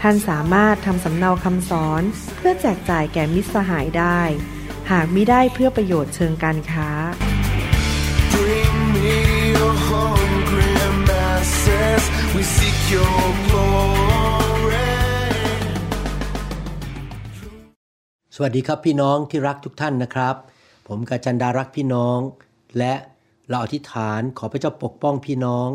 ท่านสามารถทำสำเนาคำสอนเพื่อแจกจ่ายแก่มิตรสหายได้ หากมิได้เพื่อประโยชน์เชิงการค้า สวัสดีครับพี่น้องที่รักทุกท่านนะครับ ผมกาจันดารักพี่น้อง และเราอธิษฐานขอพระเจ้าปกป้องพี่น้อง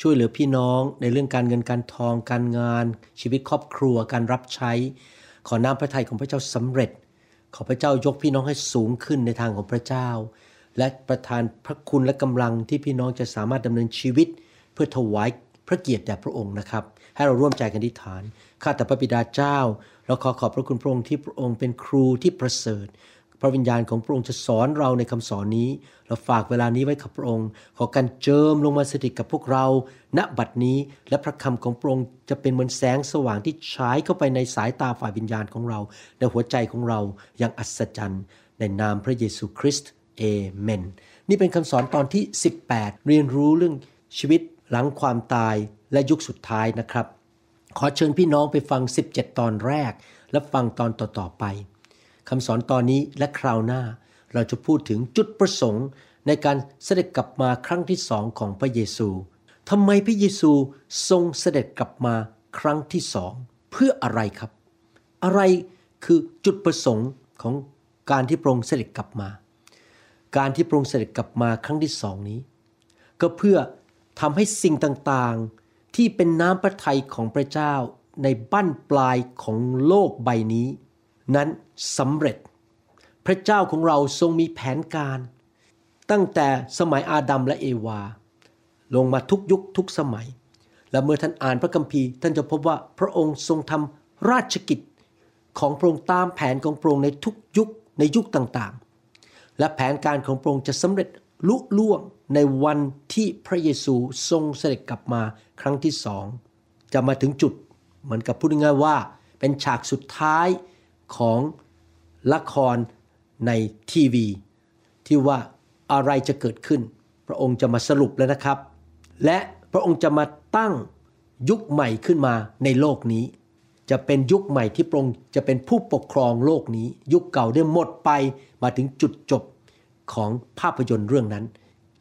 ช่วยเหลือพี่น้องในเรื่องการเงินการทอง การงาน ชีวิตครอบครัว การรับใช้ ขอน้ำพระทัยของพระเจ้าสำเร็จ ขอพระเจ้ายกพี่น้องให้สูงขึ้นในทางของพระเจ้า และประทานพระคุณและกำลังที่พี่น้องจะสามารถดำเนินชีวิต เพื่อถวายพระเกียรติแด่พระองค์นะครับ ให้เราร่วมใจกันอธิษฐาน ข้าแต่พระบิดาเจ้า เราขอขอบพระคุณพระองค์ที่พระองค์เป็นครูที่ประเสริฐ พระวิญญาณของพระองค์จะสอนเราในคำสอนนี้ เราฝากเวลานี้ไว้กับพระองค์ ขอการเจิมลงมาสถิตกับพวกเรา ณบัดนี้และพระคำของพระองค์จะเป็นเหมือนแสงสว่างที่ฉายเข้าไปในสายตาฝ่ายวิญญาณของเรา ในหัวใจของเราอย่างอัศจรรย์ ในนามพระเยซูคริสต์เอเมน นี่เป็นคำสอนตอนที่ 18 เรียนรู้เรื่องชีวิตหลังความตายและยุคสุดท้ายนะครับ ขอเชิญพี่น้องไปฟัง 17 ตอนแรก และฟังตอนต่อๆไป คำสอนตอนนี้และคราวหน้า เราจะพูดถึงจุดประสงค์ในการเสด็จกลับมาครั้งที่สองของพระเยซูทำไมพระเยซูทรงเสด็จกลับมาครั้งที่สองเพื่ออะไรครับ อะไรคือจุดประสงค์ของการที่พระองค์เสด็จกลับมา การที่พระองค์เสด็จกลับมาครั้งที่สองนี้ ก็เพื่อทำให้สิ่งต่างๆที่เป็นน้ำพระทัยของพระเจ้าในบั้นปลายของโลกใบนี้ นั้นสำเร็จ พระเจ้าของเราทรงมีแผนการ ตั้งแต่สมัยอาดัมและเอวา ลงมาทุกยุคทุกสมัย และเมื่อท่านอ่านพระคัมภีร์ท่านจะพบว่าพระองค์ทรงทำราชกิจของพระองค์ตามแผนของพระองค์ในทุกยุคในยุคต่างๆ และแผนการของพระองค์จะสำเร็จลุล่วงในวันที่พระเยซูทรงเสด็จกลับมาครั้งที่สองจะมาถึงจุด เหมือนกับพูดง่ายๆว่า เป็นฉากสุดท้าย ของละครในทีวี ที่ว่าอะไรจะเกิดขึ้น พระองค์จะมาสรุปแล้วนะครับ และพระองค์จะมาตั้งยุคใหม่ขึ้นมาในโลกนี้ จะเป็นยุคใหม่ที่พระองค์จะเป็นผู้ปกครองโลกนี้ ยุคเก่าได้หมดไปมาถึงจุดจบของภาพยนตร์เรื่องนั้น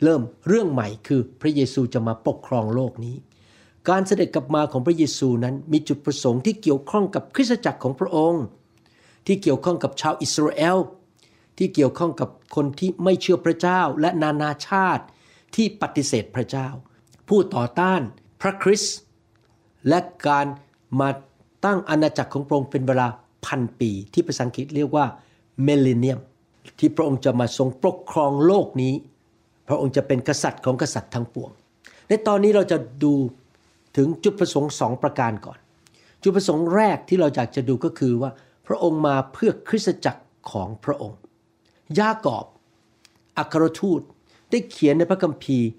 เริ่มเรื่องใหม่คือพระเยซูจะมาปกครองโลกนี้ การเสด็จกลับมาของพระเยซูนั้นมีจุดประสงค์ที่เกี่ยวข้องกับคริสตจักรของพระองค์ ที่เกี่ยวข้องกับชาวอิสราเอลที่เกี่ยวข้องกับคนที่ไม่เชื่อพระเจ้าและนานาชาติที่ปฏิเสธพระเจ้า ผู้ต่อต้านพระคริสต์และการมาตั้งอาณาจักรของพระองค์เป็นเวลาพันปี ที่ภาษาอังกฤษเรียกว่าเมลเลเนียม ที่พระองค์จะมาทรงปกครองโลกนี้ พระองค์จะเป็นกษัตริย์ของกษัตริย์ทั้งปวง ในตอนนี้เราจะดูถึงจุดประสงค์สองประการก่อน จุดประสงค์แรกที่เราอยากจะดูก็คือว่า พระองค์มาเพื่อคริสตจักรของพระองค์ ยากอบ อัครทูตได้เขียนในพระคัมภีร์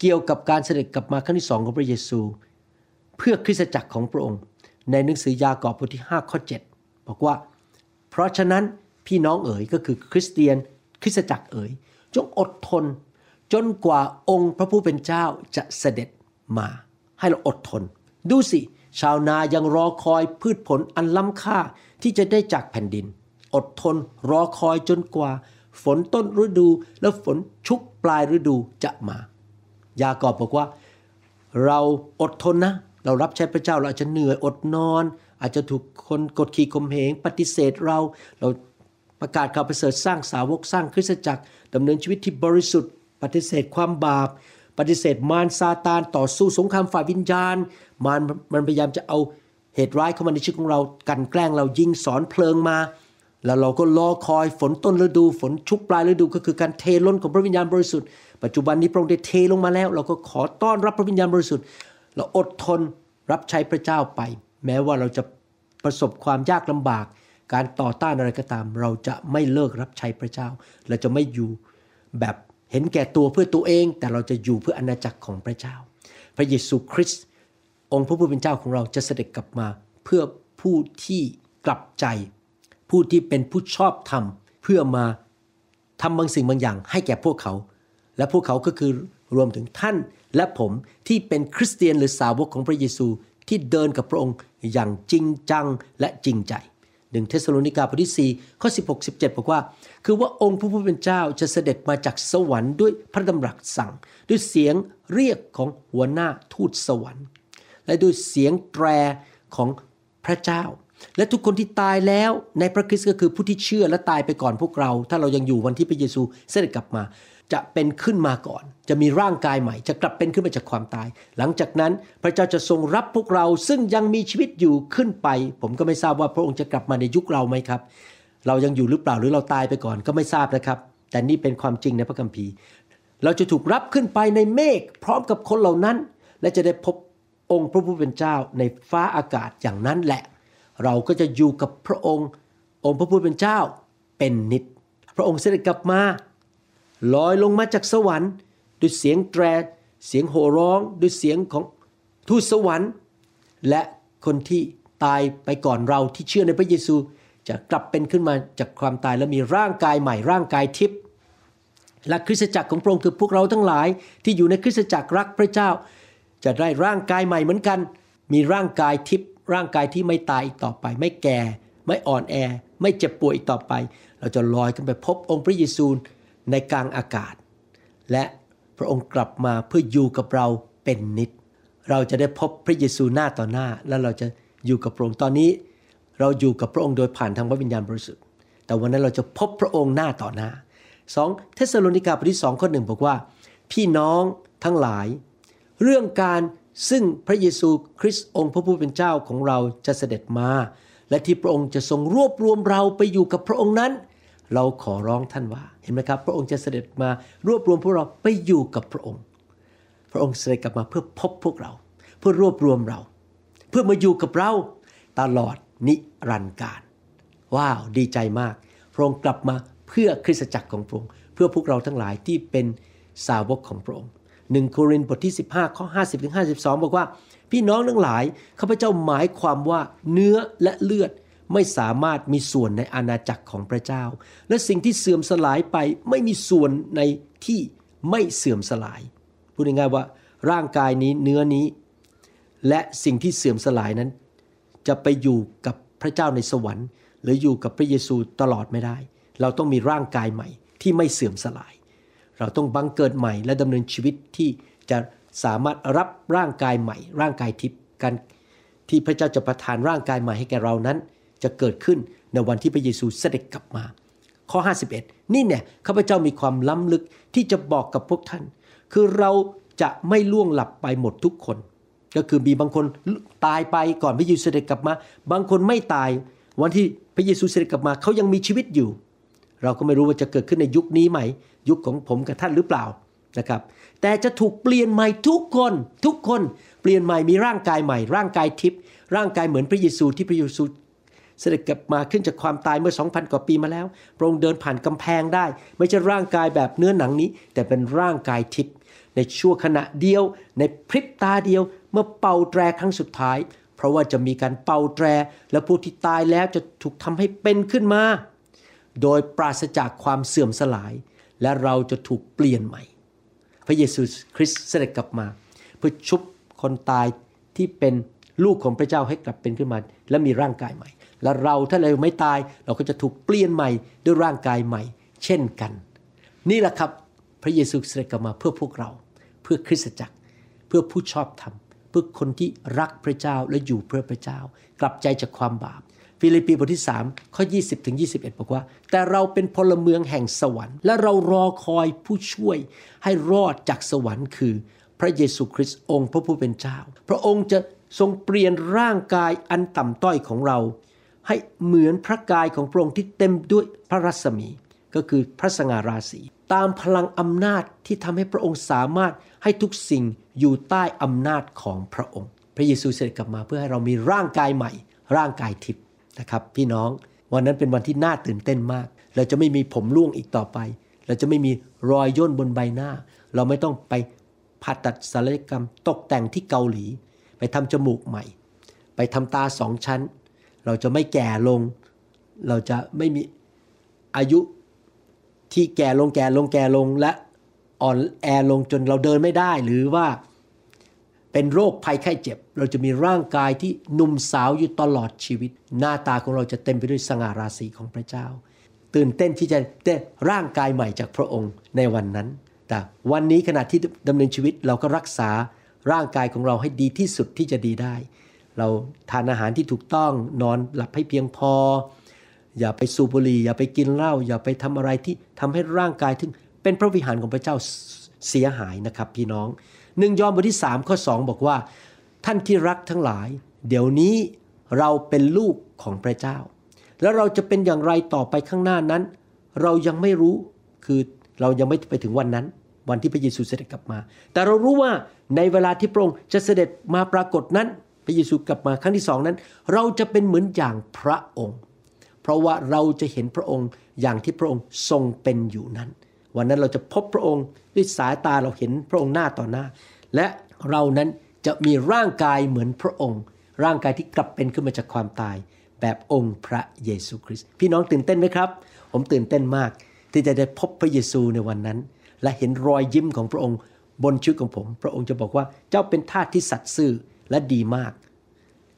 เกี่ยวกับการเสด็จกลับมาครั้งที่สองของพระเยซู เพื่อคริสตจักรของพระองค์ ในหนังสือยากอบบทที่ 5 ข้อ 7 บอกว่า เพราะฉะนั้นพี่น้องเอ๋ยก็คือคริสเตียนคริสตจักรเอ๋ยจงอดทน จนกว่าองค์พระผู้เป็นเจ้าจะเสด็จมา ให้เราอดทน ดูสิ ชาวนายังรอคอยพืชผลอันล้ำค่าที่จะได้จากแผ่นดิน อดทนรอคอยจนกว่า ฝนต้นฤดูและฝนชุกปลายฤดูจะมา ยากอบบอกว่า เราอดทนนะ เรารับใช้พระเจ้าเราอาจจะเหนื่อยอดนอน อาจจะถูกคนกดขี่ข่มเหงปฏิเสธเรา เราประกาศข่าวประเสริฐสร้างสาวกสร้างคริสตจักรดำเนินชีวิตที่บริสุทธิ์ ปฏิเสธความบาป ปฏิเสธมารซาตาน ต่อสู้สงครามฝ่ายวิญญาณ มารมันพยายามจะเอาเหตุร้ายเข้ามาในชีวิตของเรา กันแกล้งเรายิงสอนเพลิงมา แล้วเราก็รอคอยฝนต้นฤดูฝนชุกปลายฤดูก็คือการเทล้นของพระวิญญาณบริสุทธิ์ปัจจุบันนี้พระองค์ได้เทลงมาแล้ว เราก็ขอต้อนรับพระวิญญาณบริสุทธิ์ เราอดทนรับใช้พระเจ้าไป แม้ว่าเราจะประสบความยากลำบาก การต่อต้านอะไรก็ตาม เราจะไม่เลิกรับใช้พระเจ้า เราจะไม่อยู่แบบ เห็นแก่ตัวเพื่อตัวเอง แต่เราจะอยู่เพื่ออาณาจักรของพระเจ้า พระเยซูคริสต์องค์พระผู้เป็นเจ้าของเราจะเสด็จกลับมาเพื่อผู้ที่กลับใจ ผู้ที่เป็นผู้ชอบธรรมเพื่อมาทำบางสิ่งบางอย่างให้แก่พวกเขา และพวกเขาก็คือรวมถึงท่านและผมที่เป็นคริสเตียนหรือสาวกของพระเยซูที่เดินกับพระองค์อย่างจริงจังและจริงใจ หนึ่งเทสโลนิกาบทที่ 4 ข้อ 16 17 บอกว่า คือว่าองค์พระผู้เป็นเจ้าจะเสด็จมาจากสวรรค์ด้วยพระดำรัสสั่ง ด้วยเสียงเรียกของหัวหน้าทูตสวรรค์ และด้วยเสียงแตรของพระเจ้า และทุกคนที่ตายแล้วในพระคริสต์ก็คือผู้ที่เชื่อและตายไปก่อนพวกเรา ถ้าเรายังอยู่วันที่พระเยซูเสด็จกลับมา จะเป็นขึ้นมาก่อน จะมีร่างกายใหม่ จะกลับเป็นขึ้นมาจากความตาย หลังจากนั้นพระเจ้าจะทรงรับพวกเราซึ่งยังมีชีวิตอยู่ขึ้นไป ผมก็ไม่ทราบว่าพระองค์จะกลับมาในยุคเราไหมครับ เรายังอยู่หรือเปล่าหรือเราตายไปก่อนก็ไม่ทราบนะครับ แต่นี่เป็นความจริงในพระคัมภีร์ เราจะถูกรับขึ้นไปในเมฆพร้อมกับคนเหล่านั้น และจะได้พบองค์พระผู้เป็นเจ้าในฟ้าอากาศอย่างนั้นแหละ เราก็จะอยู่กับพระองค์ องค์พระผู้เป็นเจ้าเป็นนิจพระองค์เสด็จกลับมา ลอยลงมาจากสวรรค์ด้วยเสียงแตรเสียงโห่ร้องด้วยเสียงของทูตสวรรค์ และคนที่ตายไปก่อนเราที่เชื่อในพระเยซูจะกลับเป็นขึ้นมาจากความตายและมีร่างกายใหม่ร่างกายทิพย์และคริสตจักรของพระองค์คือพวกเราทั้งหลาย ที่อยู่ในคริสตจักรรักพระเจ้า จะได้ร่างกายใหม่เหมือนกัน มีร่างกายทิพย์ร่างกายที่ไม่ตายอีกต่อไป ไม่แก่ ไม่อ่อนแอ ไม่เจ็บป่วยอีกต่อไป เราจะลอยขึ้นไปพบองค์พระเยซู ในกลางอากาศ และพระองค์กลับมาเพื่ออยู่กับเราเป็นนิจเราจะได้พบพระเยซูหน้าต่อหน้า และเราจะอยู่กับพระองค์ตอนนี้ เราอยู่กับพระองค์โดยผ่านทางพระวิญญาณบริสุทธิ์แต่วันนั้นเราจะพบพระองค์หน้าต่อหน้าสองเทสโลนิกาบทที่สองข้อหนึ่งบอกว่า พี่น้องทั้งหลาย เรื่องการซึ่งพระเยซูคริสต์องค์พระผู้เป็นเจ้าของเราจะเสด็จมา และที่พระองค์จะทรงรวบรวมเราไปอยู่กับพระองค์นั้น เราขอร้องท่านว่า เห็นไหมครับ พระองค์จะเสด็จมารวบรวมพวกเราไปอยู่กับพระองค์ พระองค์เสด็จกลับมาเพื่อพบพวกเรา เพื่อรวบรวมเรา เพื่อมาอยู่กับเราตลอดนิรันดร์การ ว้าวดีใจมาก พระองค์กลับมาเพื่อคริสตจักรของพระองค์ เพื่อพวกเราทั้งหลายที่เป็นสาวกของพระองค์หนึ่งโครินธ์บทที่ 15ข้อ50ถึง52 บอกว่า พี่น้องทั้งหลายข้าพเจ้าหมายความว่าเนื้อและเลือด ไม่สามารถมีส่วนในอาณาจักรของพระเจ้า และสิ่งที่เสื่อมสลายไปไม่มีส่วนในที่ไม่เสื่อมสลาย พูดง่ายๆว่าร่างกายนี้เนื้อนี้ และสิ่งที่เสื่อมสลายนั้น จะไปอยู่กับพระเจ้าในสวรรค์ หรืออยู่กับพระเยซูตลอดไม่ได้ เราต้องมีร่างกายใหม่ที่ไม่เสื่อมสลาย เราต้องบังเกิดใหม่และดำเนินชีวิตที่จะสามารถรับร่างกายใหม่ ร่างกายทิพย์กันที่พระเจ้าจะประทานร่างกายใหม่ให้แก่เรานั้น จะเกิดขึ้นในวันที่พระเยซูเสด็จกลับมา ข้อ 51 นี่เนี่ยข้าพเจ้ามีความล้ำลึกที่จะบอกกับพวกท่าน คือเราจะไม่ล่วงหลับไปหมดทุกคน ก็คือมีบางคนตายไปก่อนพระเยซูเสด็จกลับมา บางคนไม่ตาย วันที่พระเยซูเสด็จกลับมาเขายังมีชีวิตอยู่ เราก็ไม่รู้ว่าจะเกิดขึ้นในยุคนี้ไหม ยุคของผมกับท่านหรือเปล่านะครับแต่จะถูกเปลี่ยนใหม่ทุกคนทุกคนเปลี่ยนใหม่มีร่างกายใหม่ ร่างกายทิพย์ร่างกายเหมือนพระเยซูที่พระเยซู เสด็จกลับมาขึ้นจากความตายเมื่อ 2,000 กว่าปีมาแล้วพระองค์เดินผ่านกำแพงได้ ไม่ใช่ร่างกายแบบเนื้อหนังนี้ แต่เป็นร่างกายทิพย์ในชั่วขณะเดียว ในพริบตาเดียว เมื่อเป่าแตรครั้งสุดท้าย เพราะว่าจะมีการเป่าแตร และผู้ที่ตายแล้วจะถูกทำให้เป็นขึ้นมา โดยปราศจากความเสื่อมสลาย และเราจะถูกเปลี่ยนใหม่ พระเยซูคริสต์เสด็จกลับมา เพื่อชุบคนตายที่เป็นลูกของพระเจ้าให้กลับเป็นขึ้นมา และมีร่างกายใหม่ และเราถ้าเราไม่ตายเราก็จะถูกเปลี่ยนใหม่ด้วยร่างกายใหม่ เช่นกัน นี่แหละครับพระเยซูเสด็จกลับมาเพื่อพวกเรา เพื่อคริสตจักร เพื่อผู้ชอบธรรมเพื่อคนที่รักพระเจ้าและอยู่เพื่อพระเจ้า กลับใจจากความบาปฟิลิปปีบทที่ 3 ข้อ 20 ถึง 21 บอกว่า แต่เราเป็นพลเมืองแห่งสวรรค์ และเรารอคอยผู้ช่วยให้รอดจากสวรรค์ คือ พระเยซูคริสต์องค์พระผู้เป็นเจ้า พระองค์จะทรงเปลี่ยนร่างกายอันต่ำต้อยของเรา ให้เหมือนพระกายของพระองค์ที่เต็มด้วยพระรัศมี ก็คือพระสง่าราศีตามพลังอำนาจที่ทำให้พระองค์สามารถให้ทุกสิ่งอยู่ใต้อำนาจของพระองค์ พระเยซูเสด็จกลับมาเพื่อให้เรามีร่างกายใหม่ ร่างกายทิพย์นะครับพี่น้องวันนั้นเป็นวันที่น่าตื่นเต้นมาก เราจะไม่มีผมร่วงอีกต่อไป เราจะไม่มีรอยย่นบนใบหน้า เราไม่ต้องไปผ่าตัดศัลยกรรมตกแต่งที่เกาหลี ไปทำจมูกใหม่ ไปทำตาสองชั้น เราจะไม่แก่ลง เราจะไม่มีอายุที่แก่ลงแก่ลงแก่ลงและอ่อนแอลงจนเราเดินไม่ได้หรือว่าเป็นโรคภัยไข้เจ็บ เราจะมีร่างกายที่หนุ่มสาวอยู่ตลอดชีวิต หน้าตาของเราจะเต็มไปด้วยสง่าราศีของพระเจ้า ตื่นเต้นที่จะได้ร่างกายใหม่จากพระองค์ในวันนั้น แต่วันนี้ขณะที่ดำเนินชีวิตเราก็รักษาร่างกายของเราให้ดีที่สุดที่จะดีได้ เราทานอาหารที่ถูกต้องนอนหลับให้เพียงพอ อย่าไปสูบบุหรี่อย่าไปกินเหล้าอย่าไปทำอะไรที่ทำให้ร่างกายถึงเป็นพระวิหารของพระเจ้าเสียหายนะครับพี่น้องหนึ่งยอห์นบทที่3ข้อ2บอกว่า ท่านที่รักทั้งหลาย เดี๋ยวนี้เราเป็นลูกของพระเจ้า แล้วเราจะเป็นอย่างไรต่อไปข้างหน้านั้น เรายังไม่รู้คือเรายังไม่ไปถึงวันนั้น วันที่พระเยซูเสด็จกลับมา แต่เรารู้ว่าในเวลาที่พระองค์จะเสด็จมาปรากฏนั้น พระเยซูกลับมาครั้งที่สองนั้น เราจะเป็นเหมือนอย่างพระองค์ เพราะว่าเราจะเห็นพระองค์อย่างที่พระองค์ทรงเป็นอยู่นั้น วันนั้นเราจะพบพระองค์ด้วยสายตาเราเห็นพระองค์หน้าต่อหน้า และเรานั้นจะมีร่างกายเหมือนพระองค์ ร่างกายที่กลับเป็นขึ้นมาจากความตาย แบบองค์พระเยซูคริสต์พี่น้องตื่นเต้นไหมครับ ผมตื่นเต้นมาก ที่จะได้พบพระเยซูในวันนั้น และเห็นรอยยิ้มของพระองค์บนชีวิตของผม พระองค์จะบอกว่าเจ้าเป็นทาสที่สัตย์ซื่อ และดีมาก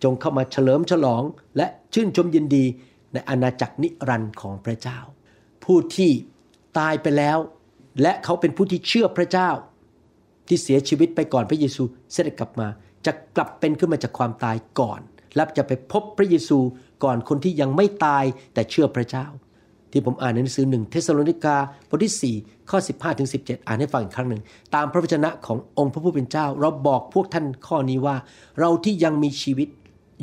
จงเข้ามาเฉลิมฉลองและชื่นชมยินดีในอาณาจักรนิรันดร์ของพระเจ้า ผู้ที่ตายไปแล้ว และเขาเป็นผู้ที่เชื่อพระเจ้า ที่เสียชีวิตไปก่อนพระเยซูเสด็จกลับมา จะกลับเป็นขึ้นมาจากความตายก่อน และจะไปพบพระเยซูก่อนคนที่ยังไม่ตายแต่เชื่อพระเจ้า ที่ผมอ่านในหนังสือหนึ่งเทสโลนิกาบทที่ 4 ข้อ 15ถึง17 อ่านให้ฟังอีกครั้งหนึ่ง ตามพระวจนะขององค์พระผู้เป็นเจ้า เราบอกพวกท่านข้อนี้ว่า เราที่ยังมีชีวิต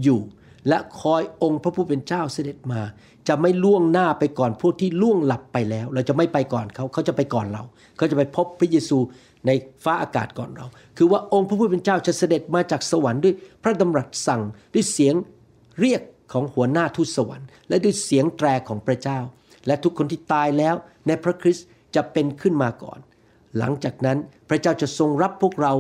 อยู่ และคอยองค์พระผู้เป็นเจ้าเสด็จมา จะไม่ล่วงหน้าไปก่อนพวกที่ล่วงหลับไปแล้ว เราจะไม่ไปก่อนเขาเขาจะไปก่อนเราเขาจะไปพบพระเยซูในฟ้าอากาศก่อนเรา คือว่าองค์พระผู้เป็นเจ้าจะเสด็จมาจากสวรรค์ด้วยพระดำรัสสั่งด้วยเสียงเรียกของหัวหน้าทูตสวรรค์ และด้วยเสียงแตรของพระเจ้า และทุกคนที่ตายแล้วในพระคริสต์จะเป็นขึ้นมาก่อน หลังจากนั้นพระเจ้าจะทรงรับพวกเรา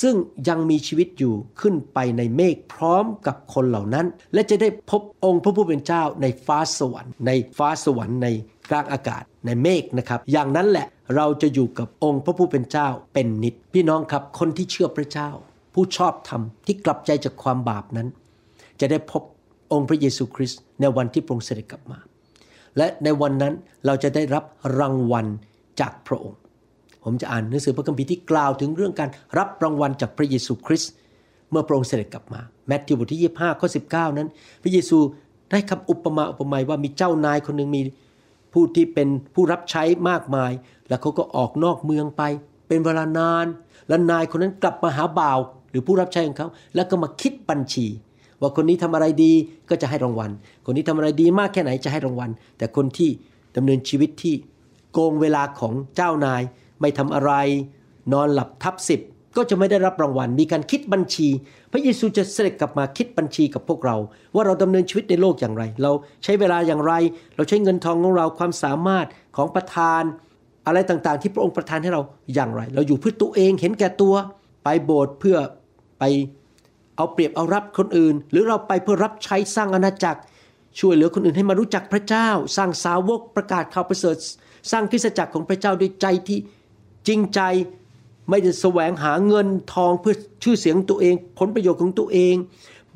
ซึ่งยังมีชีวิตอยู่ขึ้นไปในเมฆพร้อมกับคนเหล่านั้น และจะได้พบองค์พระผู้เป็นเจ้าในฟ้าสวรรค์ ในฟ้าสวรรค์ในกลางอากาศในเมฆนะครับ อย่างนั้นแหละเราจะอยู่กับองค์พระผู้เป็นเจ้าเป็นนิจพี่น้องครับคนที่เชื่อพระเจ้า ผู้ชอบธรรมที่กลับใจจากความบาปนั้น จะได้พบองค์พระเยซูคริสต์ในวันที่พระองค์เสด็จกลับมา และในวันนั้นเราจะได้รับรางวัลจากพระองค์ ผมจะอ่านหนังสือพระคัมภีร์ที่กล่าวถึงเรื่องการรับรางวัลจากพระเยซูคริสต์เมื่อพระองค์เสด็จกลับมาแมทธิวบทที่ 25ข้อ19 นั้น พระเยซูได้คำอุปมาอุปไมยว่ามีเจ้านายคนหนึ่งมีผู้ที่เป็นผู้รับใช้มากมาย แล้วเขาก็ออกนอกเมืองไป เป็นเวลานาน แล้วนายคนนั้นกลับมาหาบ่าว หรือผู้รับใช้ของเขา แล้วก็มาคิดบัญชี ว่าคนนี้ทำอะไรดีก็จะให้รางวัล คนนี้ทำอะไรดีมากแค่ไหนจะให้รางวัล แต่คนที่ดำเนินชีวิตที่โกงเวลาของเจ้านาย ไม่ทำอะไร นอนหลับทับสิบก็จะไม่ได้รับรางวัล มีการคิดบัญชี พระเยซูจะเสด็จกลับมาคิดบัญชีกับพวกเรา ว่าเราดำเนินชีวิตในโลกอย่างไร เราใช้เวลาอย่างไร เราใช้เงินทองของเราความสามารถของประทาน อะไรต่างๆ ที่พระองค์ประทานให้เราอย่างไร เราอยู่เพื่อตัวเองเห็นแก่ตัว ไปโบสถ์เพื่อไป เอาเปรียบเอารับคนอื่น หรือเราไปเพื่อรับใช้สร้างอาณาจักร ช่วยเหลือคนอื่นให้มารู้จักพระเจ้า สร้างสาวกประกาศข่าวประเสริฐ สร้างคริสตจักรของพระเจ้าด้วยใจที่จริงใจไม่ได้แสวงหาเงินทองเพื่อชื่อเสียงตัวเอง ผลประโยชน์ของตัวเอง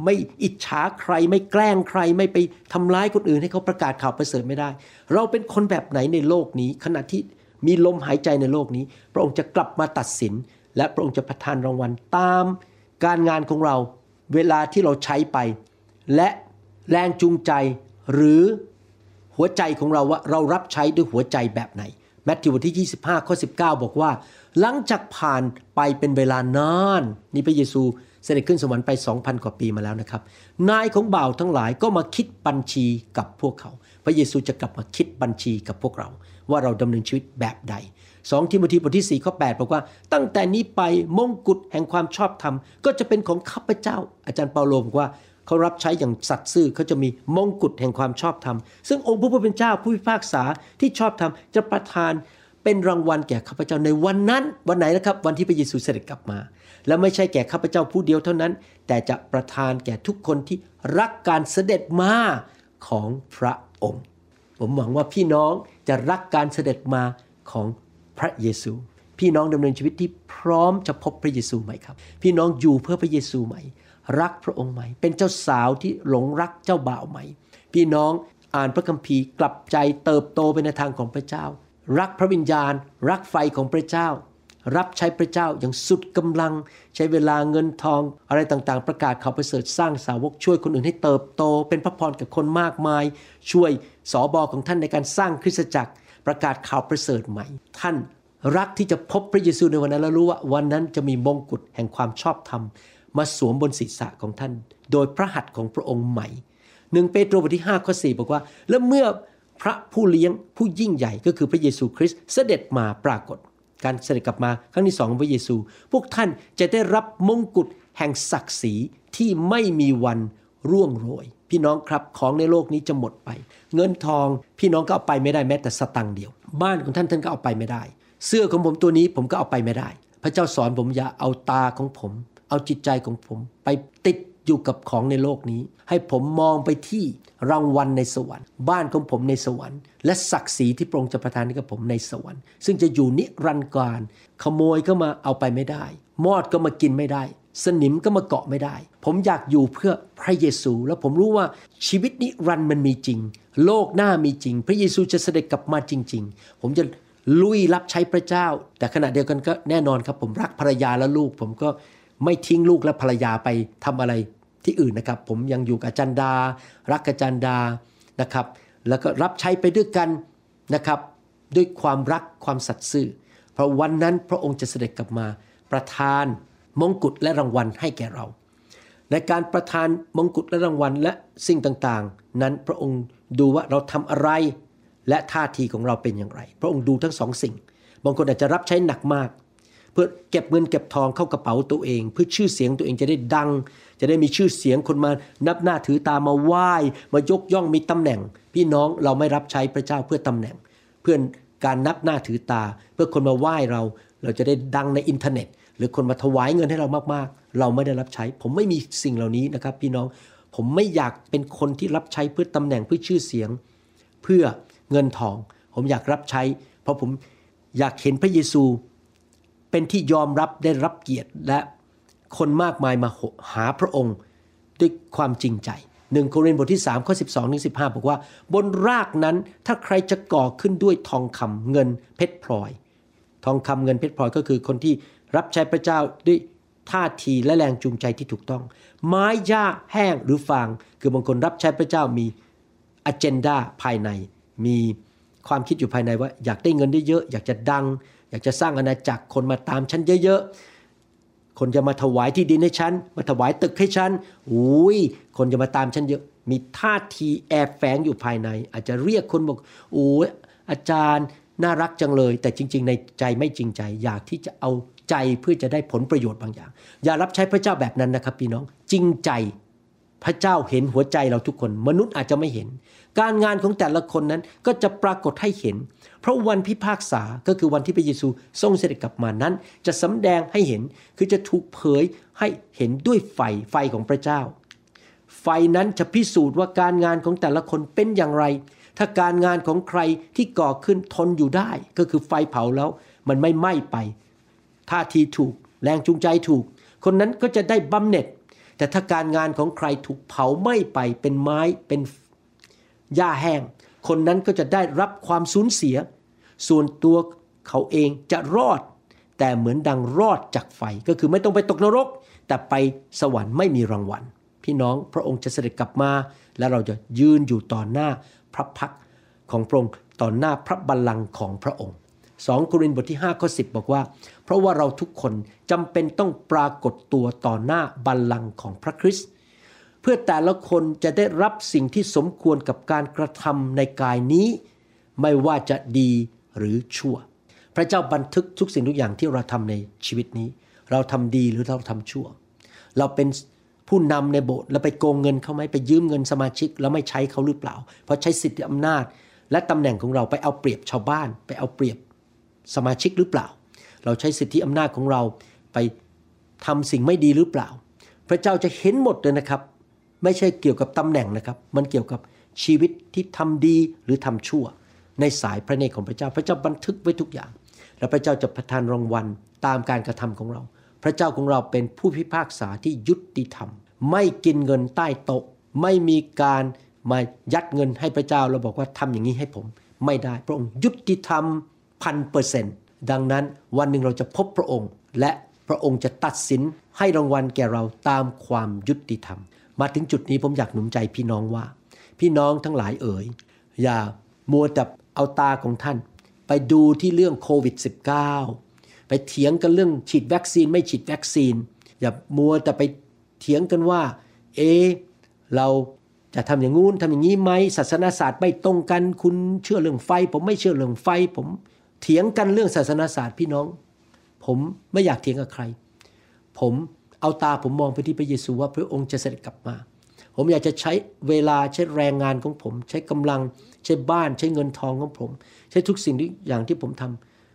ไม่อิจฉาใครไม่แกล้งใครไม่ไปทำร้ายคนอื่นให้เขาประกาศข่าวประเสริฐไม่ได้ เราเป็นคนแบบไหนในโลกนี้ ขณะที่มีลมหายใจในโลกนี้ พระองค์จะกลับมาตัดสิน และพระองค์จะประทานรางวัลตาม การงานของเรา เวลาที่เราใช้ไป และแรงจูงใจหรือหัวใจของเราว่าเรารับใช้ด้วยหัวใจแบบไหนแมทธิวบทที่ 25ข้อ19 บอกว่า หลังจากผ่านไปเป็นเวลานานนี่พระเยซูเสด็จขึ้นสวรรค์ไป 2,000 กว่าปีมาแล้วนะครับ นายของบ่าวทั้งหลายก็มาคิดบัญชีกับพวกเขา พระเยซูจะกลับมาคิดบัญชีกับพวกเรา ว่าเราดำเนินชีวิตแบบใด 2ทิโมธีบทที่ 4 ข้อ 8 บอกว่า ตั้งแต่นี้ไปมงกุฎแห่งความชอบธรรม ก็จะเป็นของข้าพเจ้า อาจารย์เปาโลบอกว่าเขารับใช้อย่างสัตย์ซื่อเขาจะมีมงกุฎแห่งความชอบธรรม ซึ่งองค์พระผู้เป็นเจ้าผู้พิพากษาที่ชอบธรรมจะประทานเป็นรางวัลแก่ข้าพเจ้าในวันนั้น วันไหนนะครับ วันที่พระเยซูเสด็จกลับมา และไม่ใช่แก่ข้าพเจ้าผู้เดียวเท่านั้น แต่จะประทานแก่ทุกคนที่รักการเสด็จมาของพระองค์ ผมหวังว่าพี่น้องจะรักการเสด็จมาของ พระเยซู พี่น้องดำเนินชีวิตที่พร้อมจะพบพระเยซูไหมครับ พี่น้องอยู่เพื่อพระเยซูไหม รักพระองค์ไหม เป็นเจ้าสาวที่หลงรักเจ้าบ่าวไหม พี่น้องอ่านพระคัมภีร์กลับใจเติบโตไปในทางของพระเจ้า รักพระวิญญาณ รักไฟของพระเจ้า รับใช้พระเจ้าอย่างสุดกำลัง ใช้เวลาเงินทอง อะไรต่างๆ ประกาศข่าวประเสริฐสร้างสาวกช่วยคนอื่นให้เติบโต เป็นพระพรกับคนมากมาย ช่วยสอบอของท่านในการสร้างคริสตจักร ประกาศข่าวประเสริฐใหม่ ท่านรักที่จะพบพระเยซูในวันนั้นแล้วรู้ว่าวันนั้นจะมีมงกุฎแห่งความชอบธรรม มาสวมบนศีรษะของท่าน โดยพระหัตถ์ของพระองค์ใหม่หนึ่งเปโตรบทที่5ข้อ4บอกว่า และเมื่อพระผู้เลี้ยงผู้ยิ่งใหญ่ก็คือพระเยซูคริสต์เสด็จมาปรากฏ การเสด็จกลับมาครั้งที่สองของพระเยซู พวกท่านจะได้รับมงกุฎแห่งศักดิ์ศรีที่ไม่มีวันร่วงโรย พี่น้องครับของในโลกนี้จะหมดไป เงินทองพี่น้องก็เอาไปไม่ได้แม้แต่สตังค์เดียว บ้านของท่านท่านก็เอาไปไม่ได้ เสื้อของผมตัวนี้ผมก็เอาไปไม่ได้ พระเจ้าสอนผมอย่าเอาตาของผม เอาจิตใจของผม ไปติดอยู่กับของในโลกนี้ ให้ผมมองไปที่รางวัลในสวรรค์ บ้านของผมในสวรรค์ และศักดิ์ศรีที่พระองค์จะประทานให้กับผมในสวรรค์ ซึ่งจะอยู่นิรันดร์การขโมยก็มาเอาไปไม่ได้ มอดก็มากินไม่ได้ สนิมก็มาเกาะไม่ได้ ผมอยากอยู่เพื่อพระเยซู แล้วผมรู้ว่าชีวิตนิรันดร์มันมีจริง โลกหน้ามีจริง พระเยซูจะเสด็จกลับมาจริง ๆ ผมจะลุยรับใช้พระเจ้า แต่ขณะเดียวกันก็แน่นอนครับ ผมรักภรรยาและลูก ผมก็ไม่ทิ้งลูกและภรรยาไปทำอะไรที่อื่นนะครับ ผมยังอยู่กับจันดา รักกับจันดานะครับ แล้วก็รับใช้ไปด้วยกันนะครับ ด้วยความรักความสัตย์ซื่อเพราะวันนั้นพระองค์จะเสด็จกลับมาประทาน มงกุฎและรางวัลให้แก่เรา ในการประทานมงกุฎและรางวัลและสิ่งต่างๆ นั้นพระองค์ดูว่าเราทำอะไร และท่าทีของเราเป็นอย่างไร พระองค์ดูทั้งสองสิ่ง บางคนอาจจะรับใช้หนักมาก เพื่อเก็บเงินเก็บทองเข้ากระเป๋าตัวเอง เพื่อชื่อเสียงตัวเองจะได้ดัง จะได้มีชื่อเสียงคนมานับหน้าถือตามาไหว้มายกย่องมีตำแหน่ง พี่น้องเราไม่รับใช้พระเจ้าเพื่อตำแหน่ง เพื่อการนับหน้าถือตา เพื่อคนมาไหว้เรา เราจะได้ดังในอินเทอร์เน็ต หรือคนมาถวายเงินให้เรามากๆ เราไม่ได้รับใช้ ผมไม่มีสิ่งเหล่านี้นะครับ พี่น้องผมไม่อยากเป็นคนที่รับใช้เพื่อตำแหน่งเพื่อชื่อเสียง เพื่อเงินทอง ผมอยากรับใช้ เพราะผมอยากเห็นพระเยซู เป็นที่ยอมรับได้รับเกียรติและคนมากมายมาหาพระองค์ด้วยความจริงใจหนึ่งโครินธ์บทที่3ข้อ12ถึง15 บอกว่า บนรากนั้นถ้าใครจะก่อขึ้นด้วยทองคำเงินเพชรพลอย ทองคำเงินเพชรพลอยก็คือคนที่ รับใช้พระเจ้าด้วยท่าทีและแรงจูงใจที่ถูกต้อง ไม้หญ้าแห้งหรือฟางคือบางคนรับใช้พระเจ้ามีอ g e n d a ภายใน มีความคิดอยู่ภายในว่า อยากได้เงินได้เยอะ อยากจะดัง อยากจะสร้างอาณาจักรคนมาตามฉันเยอะๆ คนจะมาถวายที่ดินให้ฉัน มาถวายตึกให้ฉันอุ้ยคนจะมาตามฉันเยอะ มีท่าทีแอบแฝงอยู่ภายใน อาจจะเรียกคนบอกโอ้ยอาจารย์น่ารักจังเลย แต่จริง ๆ ในใจไม่จริงใจ อยากที่จะเอา ใจเพื่อจะได้ผลประโยชน์บางอย่าง อย่ารับใช้พระเจ้าแบบนั้นนะครับพี่น้องจริงใจพระเจ้าเห็นหัวใจเราทุกคน มนุษย์อาจจะไม่เห็น การงานของแต่ละคนนั้นก็จะปรากฏให้เห็น เพราะวันพิพากษาก็คือวันที่พระเยซูทรงเสด็จกลับมานั้น จะสำแดงให้เห็นคือจะถูกเผยให้เห็นด้วยไฟไฟของพระเจ้า ไฟนั้นจะพิสูจน์ว่าการงานของแต่ละคนเป็นอย่างไร ถ้าการงานของใครที่ก่อขึ้นทนอยู่ได้ ก็คือไฟเผาแล้ว มันไม่ไหม้ไป ท่าทีถูก แรงจูงใจถูก คนนั้นก็จะได้บำเหน็จ แต่ถ้าการงานของใครถูกเผาไหม้ไปเป็นไม้เป็นหญ้าแห้ง คนนั้นก็จะได้รับความสูญเสีย ส่วนตัวเขาเองจะรอด แต่เหมือนดังรอดจากไฟก็คือไม่ต้องไปตกนรก แต่ไปสวรรค์ไม่มีรางวัล พี่น้องพระองค์จะเสด็จกลับมา และเราจะยืนอยู่ต่อหน้าพระพักของพระองค์ต่อหน้าพระบัลลังก์ของพระองค์ 2 โครินธ์บทที่5ข้อ10 บอกว่า เพราะว่าเราทุกคนจำเป็นต้องปรากฏตัวต่อหน้าบัลลังก์ของพระคริสต์เพื่อแต่ละคนจะได้รับสิ่งที่สมควรกับการกระทำในกายนี้ ไม่ว่าจะดีหรือชั่ว พระเจ้าบันทึกทุกสิ่งทุกอย่างที่เราทำในชีวิตนี้ เราทำดีหรือเราทำชั่ว เราเป็นผู้นำในโบสถ์แล้วไปโกงเงินเขาไหมไปยืมเงินสมาชิกแล้วไม่ใช้เขาหรือเปล่า เพราะใช้สิทธิอำนาจ และตำแหน่งของเราไปเอาเปรียบชาวบ้าน ไปเอาเปรียบ สมาชิกหรือเปล่า เราใช้สิทธิอำนาจของเราไปทำสิ่งไม่ดีหรือเปล่า พระเจ้าจะเห็นหมดเลยนะครับ ไม่ใช่เกี่ยวกับตำแหน่งนะครับ มันเกี่ยวกับชีวิตที่ทำดีหรือทำชั่ว ในสายพระเนตรของพระเจ้า พระเจ้าบันทึกไว้ทุกอย่าง และพระเจ้าจะประทานรางวัลตามการกระทำของเรา พระเจ้าของเราเป็นผู้พิพากษาที่ยุติธรรม ไม่กินเงินใต้โต๊ะ ไม่มีการมายัดเงินให้พระเจ้าแล้วบอกว่าทำอย่างนี้ให้ผม ไม่ได้ พระองค์ยุติธรรม พันเปอร์เซนต์ดังนั้นวันหนึ่งเราจะพบพระองค์ และพระองค์จะตัดสินให้รางวัลแก่เราตามความยุติธรรม มาถึงจุดนี้ผมอยากหนุนใจพี่น้องว่า พี่น้องทั้งหลายเอ๋ย อย่ามัวแต่เอาตาของท่าน ไปดูที่เรื่องโควิด -19 ไปเถียงกันเรื่องฉีดวัคซีนไม่ฉีดวัคซีน อย่ามัวแต่ไปเถียงกันว่า เอ เราจะทำอย่างงู้นทำอย่างนี้ไหมศาสนาศาสตร์ไม่ตรงกัน คุณเชื่อเรื่องไฟ ผมไม่เชื่อเรื่องไฟผม เถียงกันเรื่องศาสนาศาสตร์พี่น้อง ผมไม่อยากเถียงกับใคร ผมเอาตาผมมองไปที่พระเยซูว่าพระองค์จะเสด็จกลับมา ผมอยากจะใช้เวลาใช้แรงงานของผม ใช้กำลังใช้บ้านใช้เงินทองของผม ใช้ทุกสิ่งทุกอย่างที่ผมท